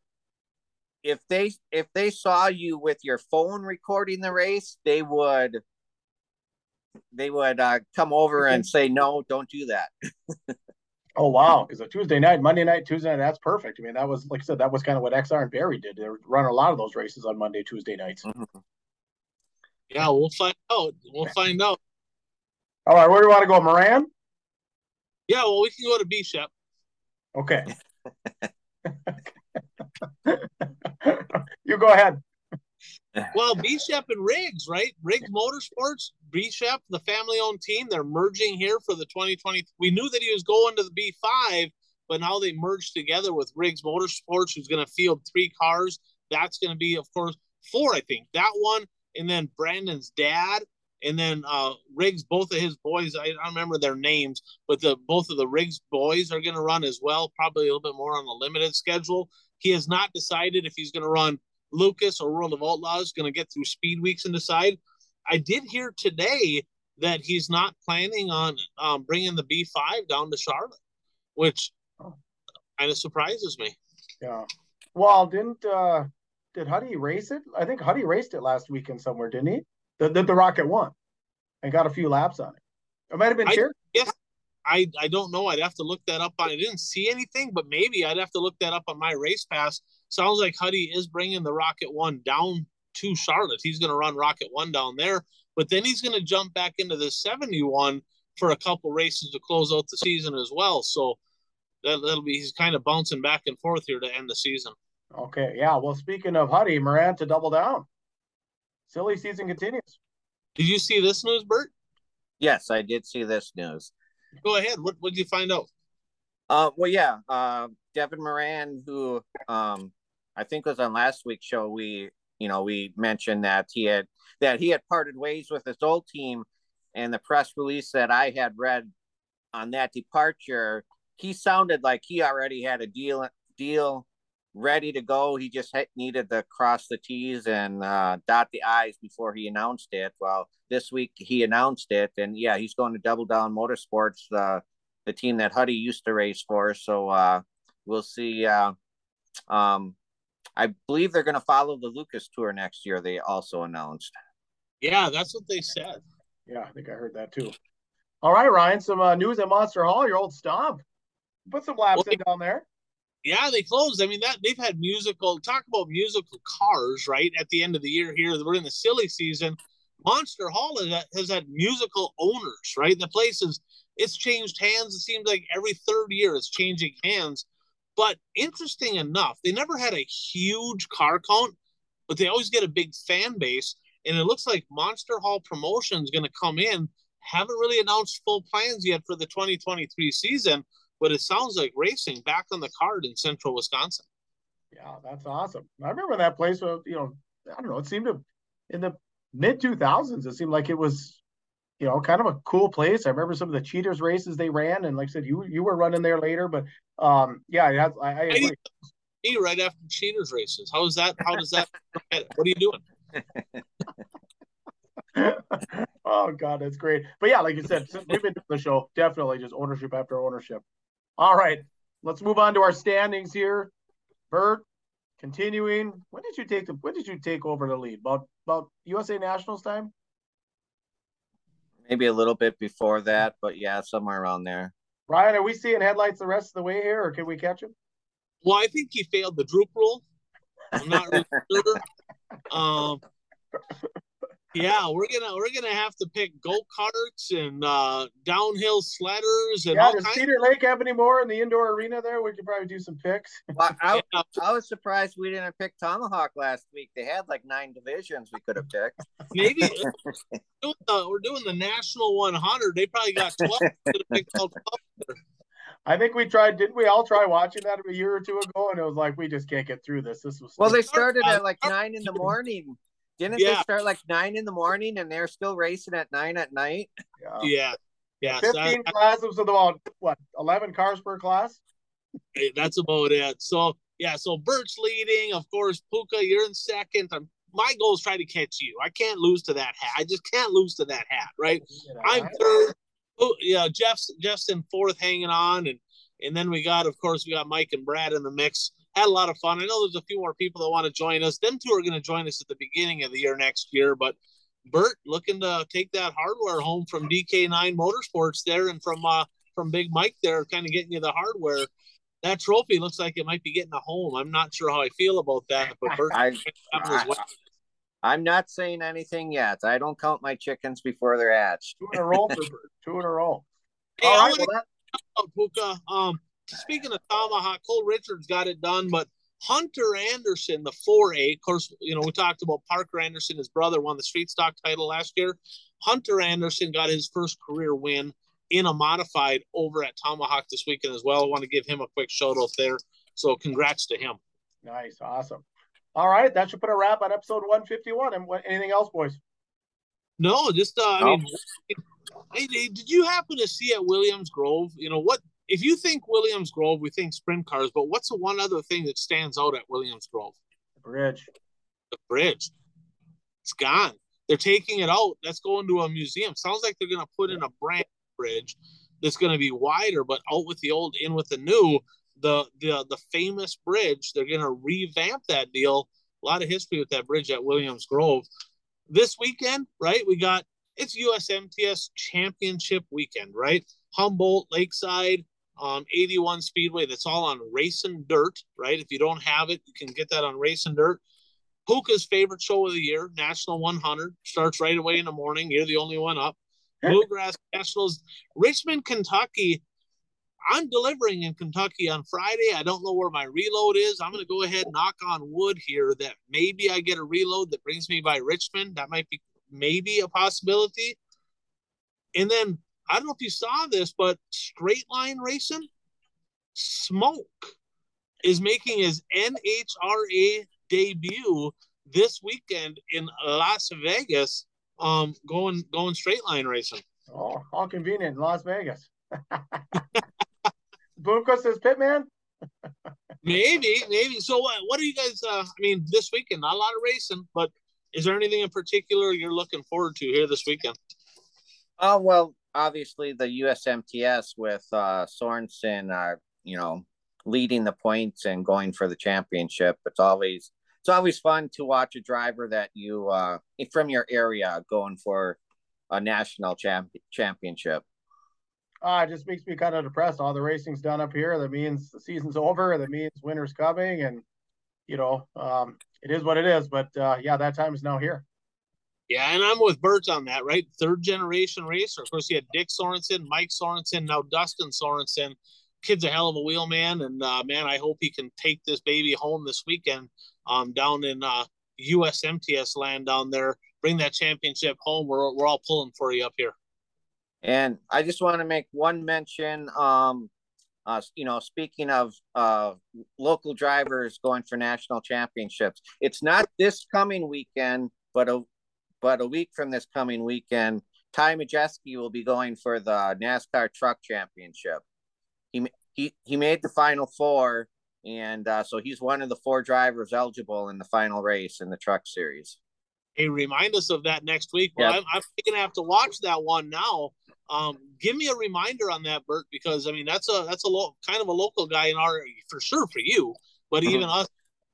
If they if they saw you with your phone recording the race, they would they would uh, come over and say no, don't do that. Oh wow! Because a Tuesday night, Monday night, Tuesday night, that's perfect. I mean, that was like I said, that was kind of what XR and Barry did. They run a lot of those races on Monday, Tuesday nights. Yeah, we'll find out. We'll find out. All right, where do you want to go, Moran? Yeah, well, we can go to B Shep. Okay. you go ahead. Well, B Shep and Riggs, right? Riggs Motorsports, B Shep, the family owned team, they're merging here for the 2020. We knew that he was going to the B5, but now they merged together with Riggs Motorsports, who's going to field three cars. That's going to be, of course, four, I think. That one, and then Brandon's dad, and then uh Riggs, both of his boys. I don't remember their names, but the both of the Riggs boys are going to run as well, probably a little bit more on the limited schedule. He has not decided if he's going to run Lucas or World of Outlaws, going to get through speed weeks and decide. I did hear today that he's not planning on um, bringing the B5 down to Charlotte, which kind of surprises me. Yeah. Well, didn't uh did Huddy race it? I think Huddy raced it last weekend somewhere, didn't he? The the, the Rocket won and got a few laps on it. It might have been I- Cherokee. I, I don't know. I'd have to look that up on. I didn't see anything, but maybe I'd have to look that up on my race pass. Sounds like Huddy is bringing the Rocket One down to Charlotte. He's going to run Rocket One down there, but then he's going to jump back into the 71 for a couple races to close out the season as well. So that, that'll be he's kind of bouncing back and forth here to end the season. Okay, yeah. Well, speaking of Huddy, Moran to double down. Silly season continues. Did you see this news, Bert? Yes, I did see this news. Go ahead. What what did you find out? Uh, well, yeah, uh, Devin Moran, who um, I think was on last week's show, we you know we mentioned that he had that he had parted ways with his old team, and the press release that I had read on that departure, he sounded like he already had a deal deal ready to go. He just had, needed to cross the T's and uh, dot the I's before he announced it. Well, this week he announced it, and yeah, he's going to Double Down Motorsports, the the team that Huddy used to race for. So uh, we'll see. Uh, um, I believe they're going to follow the Lucas Tour next year. They also announced. Yeah, that's what they said. Yeah, I think I heard that too. All right, Ryan, some uh, news at Monster Hall, your old stomp. Put some laps Well, in down there. Yeah, they closed. I mean, that they've had musical talk about musical cars, right? At the end of the year here, we're in the silly season. Monster Hall has, has had musical owners, right? The place is it's changed hands. It seems like every third year it's changing hands. But interesting enough, they never had a huge car count, but they always get a big fan base. And it looks like Monster Hall Promotion is going to come in. Haven't really announced full plans yet for the 2023 season, but it sounds like racing back on the card in central Wisconsin. Yeah, that's awesome. I remember that place. Was, you know, I don't know. It seemed to in the mid two thousands. It seemed like it was, you know, kind of a cool place. I remember some of the cheaters races they ran, and like I said, you you were running there later. But um, yeah, that's, I, I agree. Me right after cheaters races. How is that? How does that? What are you doing? oh God, that's great. But yeah, like you said, since we've been doing the show, definitely just ownership after ownership. All right, let's move on to our standings here. Bert, continuing. When did you take the? When did you take over the lead? About about USA Nationals time? Maybe a little bit before that, but yeah, somewhere around there. Ryan, are we seeing headlights the rest of the way here, or can we catch him? Well, I think he failed the droop rule. I'm not really sure. Um, yeah, we're gonna we're gonna have to pick go karts and uh, downhill sledders and Yeah, all does kinds. Cedar Lake have any more in the indoor arena there? We could probably do some picks. Well, I, Yeah, I was surprised we didn't pick Tomahawk last week. They had like nine divisions we could have picked. maybe we're doing, the, we're doing the national 100. They probably got 12. Could have picked all 12. I think we tried. Didn't we all try watching that a year or two ago? And it was like we just can't get through this. This was Well, they started at like nine in the morning. Didn't they start like nine in the morning and they're still racing at nine at night? yeah. Yeah, yeah. so fifteen classes with about what eleven cars per class. That's about it. So yeah, so Bert's leading. Of course, Puka, you're in second. I'm, my goal is try to catch you. I can't lose to that hat. I just can't lose to that hat, right? I'm third. Oh, yeah, Jeff's Jeff's in fourth, hanging on, and and then we got, of course, we got Mike and Brad in the mix. Had a lot of fun. I know there's a few more people that want to join us. Them two are going to join us at the beginning of the year next year. But Bert looking to take that hardware home from DK9 Motorsports there, and from uh from Big Mike there, kind of getting you the hardware that trophy looks like it might be getting a home. I'm not sure how I feel about that, but I, I, am not saying anything yet. I don't count my chickens before they're hatched. Two in a row, two in a row. Hey, All right, well, that... Puka. Um, speaking of Tomahawk, Cole Richards got it done, but Hunter Anderson, the 4A, of course, you know, we talked about Parker Anderson, his brother won the street stock title last year. Hunter Anderson got his first career win in a modified over at Tomahawk this weekend as well. I want to give him a quick shout out there. So congrats to him. Nice, awesome. All right, that should put a wrap on episode 151. And what, anything else, boys? No, just uh, I mean, hey, did you happen to see at Williams Grove? You know what? If you think Williams Grove, we think sprint cars, but what's the one other thing that stands out at Williams Grove? The bridge. The bridge. It's gone. They're taking it out. That's going to a museum. Sounds like they're going to put in a brand bridge that's going to be wider, but out with the old, in with the new. The the the famous bridge, they're going to revamp that deal. A lot of history with that bridge at Williams Grove. This weekend, right? We got it's USMTS Championship weekend, right? Humboldt, Lakeside, um, 81 Speedway. That's all on Racing Dirt, right? If you don't have it, you can get that on Racing Dirt. Puka's favorite show of the year, National 100, starts right away in the morning. You're the only one up. Bluegrass Nationals, Richmond, Kentucky. I'm delivering in Kentucky on Friday. I don't know where my reload is. I'm going to go ahead and knock on wood here that maybe I get a reload that brings me by Richmond. That might be maybe a possibility. And then I don't know if you saw this, but straight line racing, Smoke is making his NHRA debut this weekend in Las Vegas um, going going straight line racing. Oh, all convenient in Las Vegas. Bloomquist is pitman. maybe, maybe. So what? What are you guys? Uh, I mean, this weekend, not a lot of racing, but is there anything in particular you're looking forward to here this weekend? Oh uh, well, obviously the USMTS with uh, Sorensen, uh, you know, leading the points and going for the championship. It's always it's always fun to watch a driver that you uh, from your area going for a national champ- championship. Uh, it just makes me kind of depressed. All the racing's done up here. That means the season's over. That means winter's coming, and you know, um, it is what it is. But uh, yeah, that time is now here. Yeah, and I'm with Bert on that, right? Third generation racer. Of course, you had Dick Sorensen, Mike Sorensen, now Dustin Sorensen. Kid's a hell of a wheelman, and uh, man, I hope he can take this baby home this weekend um, down in uh, USMTS land down there. Bring that championship home. We're, we're all pulling for you up here. And I just want to make one mention. Um, uh, you know, speaking of uh, local drivers going for national championships, it's not this coming weekend, but a but a week from this coming weekend, Ty Majeski will be going for the NASCAR Truck Championship. He he he made the final four and uh, so he's one of the four drivers eligible in the final race in the truck series. Hey, remind us of that next week. Well, yep. I'm, I'm gonna have to watch that one now. Um, give me a reminder on that, Bert, because I mean that's a that's a lo- kind of a local guy in our for sure for you, but mm-hmm. even us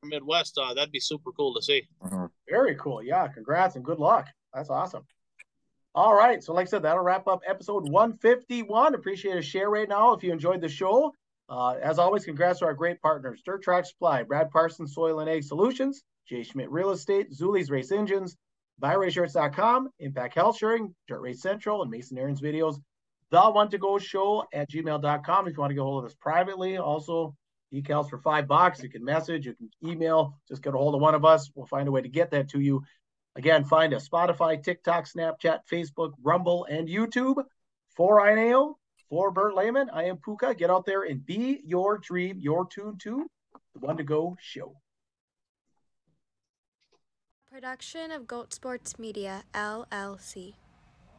Midwest, uh, that'd be super cool to see. Mm-hmm. Very cool. Yeah, congrats and good luck. That's awesome. All right, so like I said, that'll wrap up episode 151. Appreciate a share right now if you enjoyed the show. Uh, as always, congrats to our great partners, Dirt Track Supply, Brad Parsons Soil and Ag Solutions, Jay Schmidt Real Estate, Zeuli's Race Engines, BuyRaceShirts.com, Impact Health Sharing, Dirt Race Central, and Mason Aaron's videos. The One to Go Show at gmail.com if you want to get a hold of us privately. Also, decals for five bucks. You can message, you can email, just get a hold of one of us. We'll find a way to get that to you. Again, find us Spotify, TikTok, Snapchat, Facebook, Rumble, and YouTube. For INAO, for Bert Lehman, I am Puka. Get out there and be your dream, your tune to the one to go show. Production of Goat Sports Media, LLC.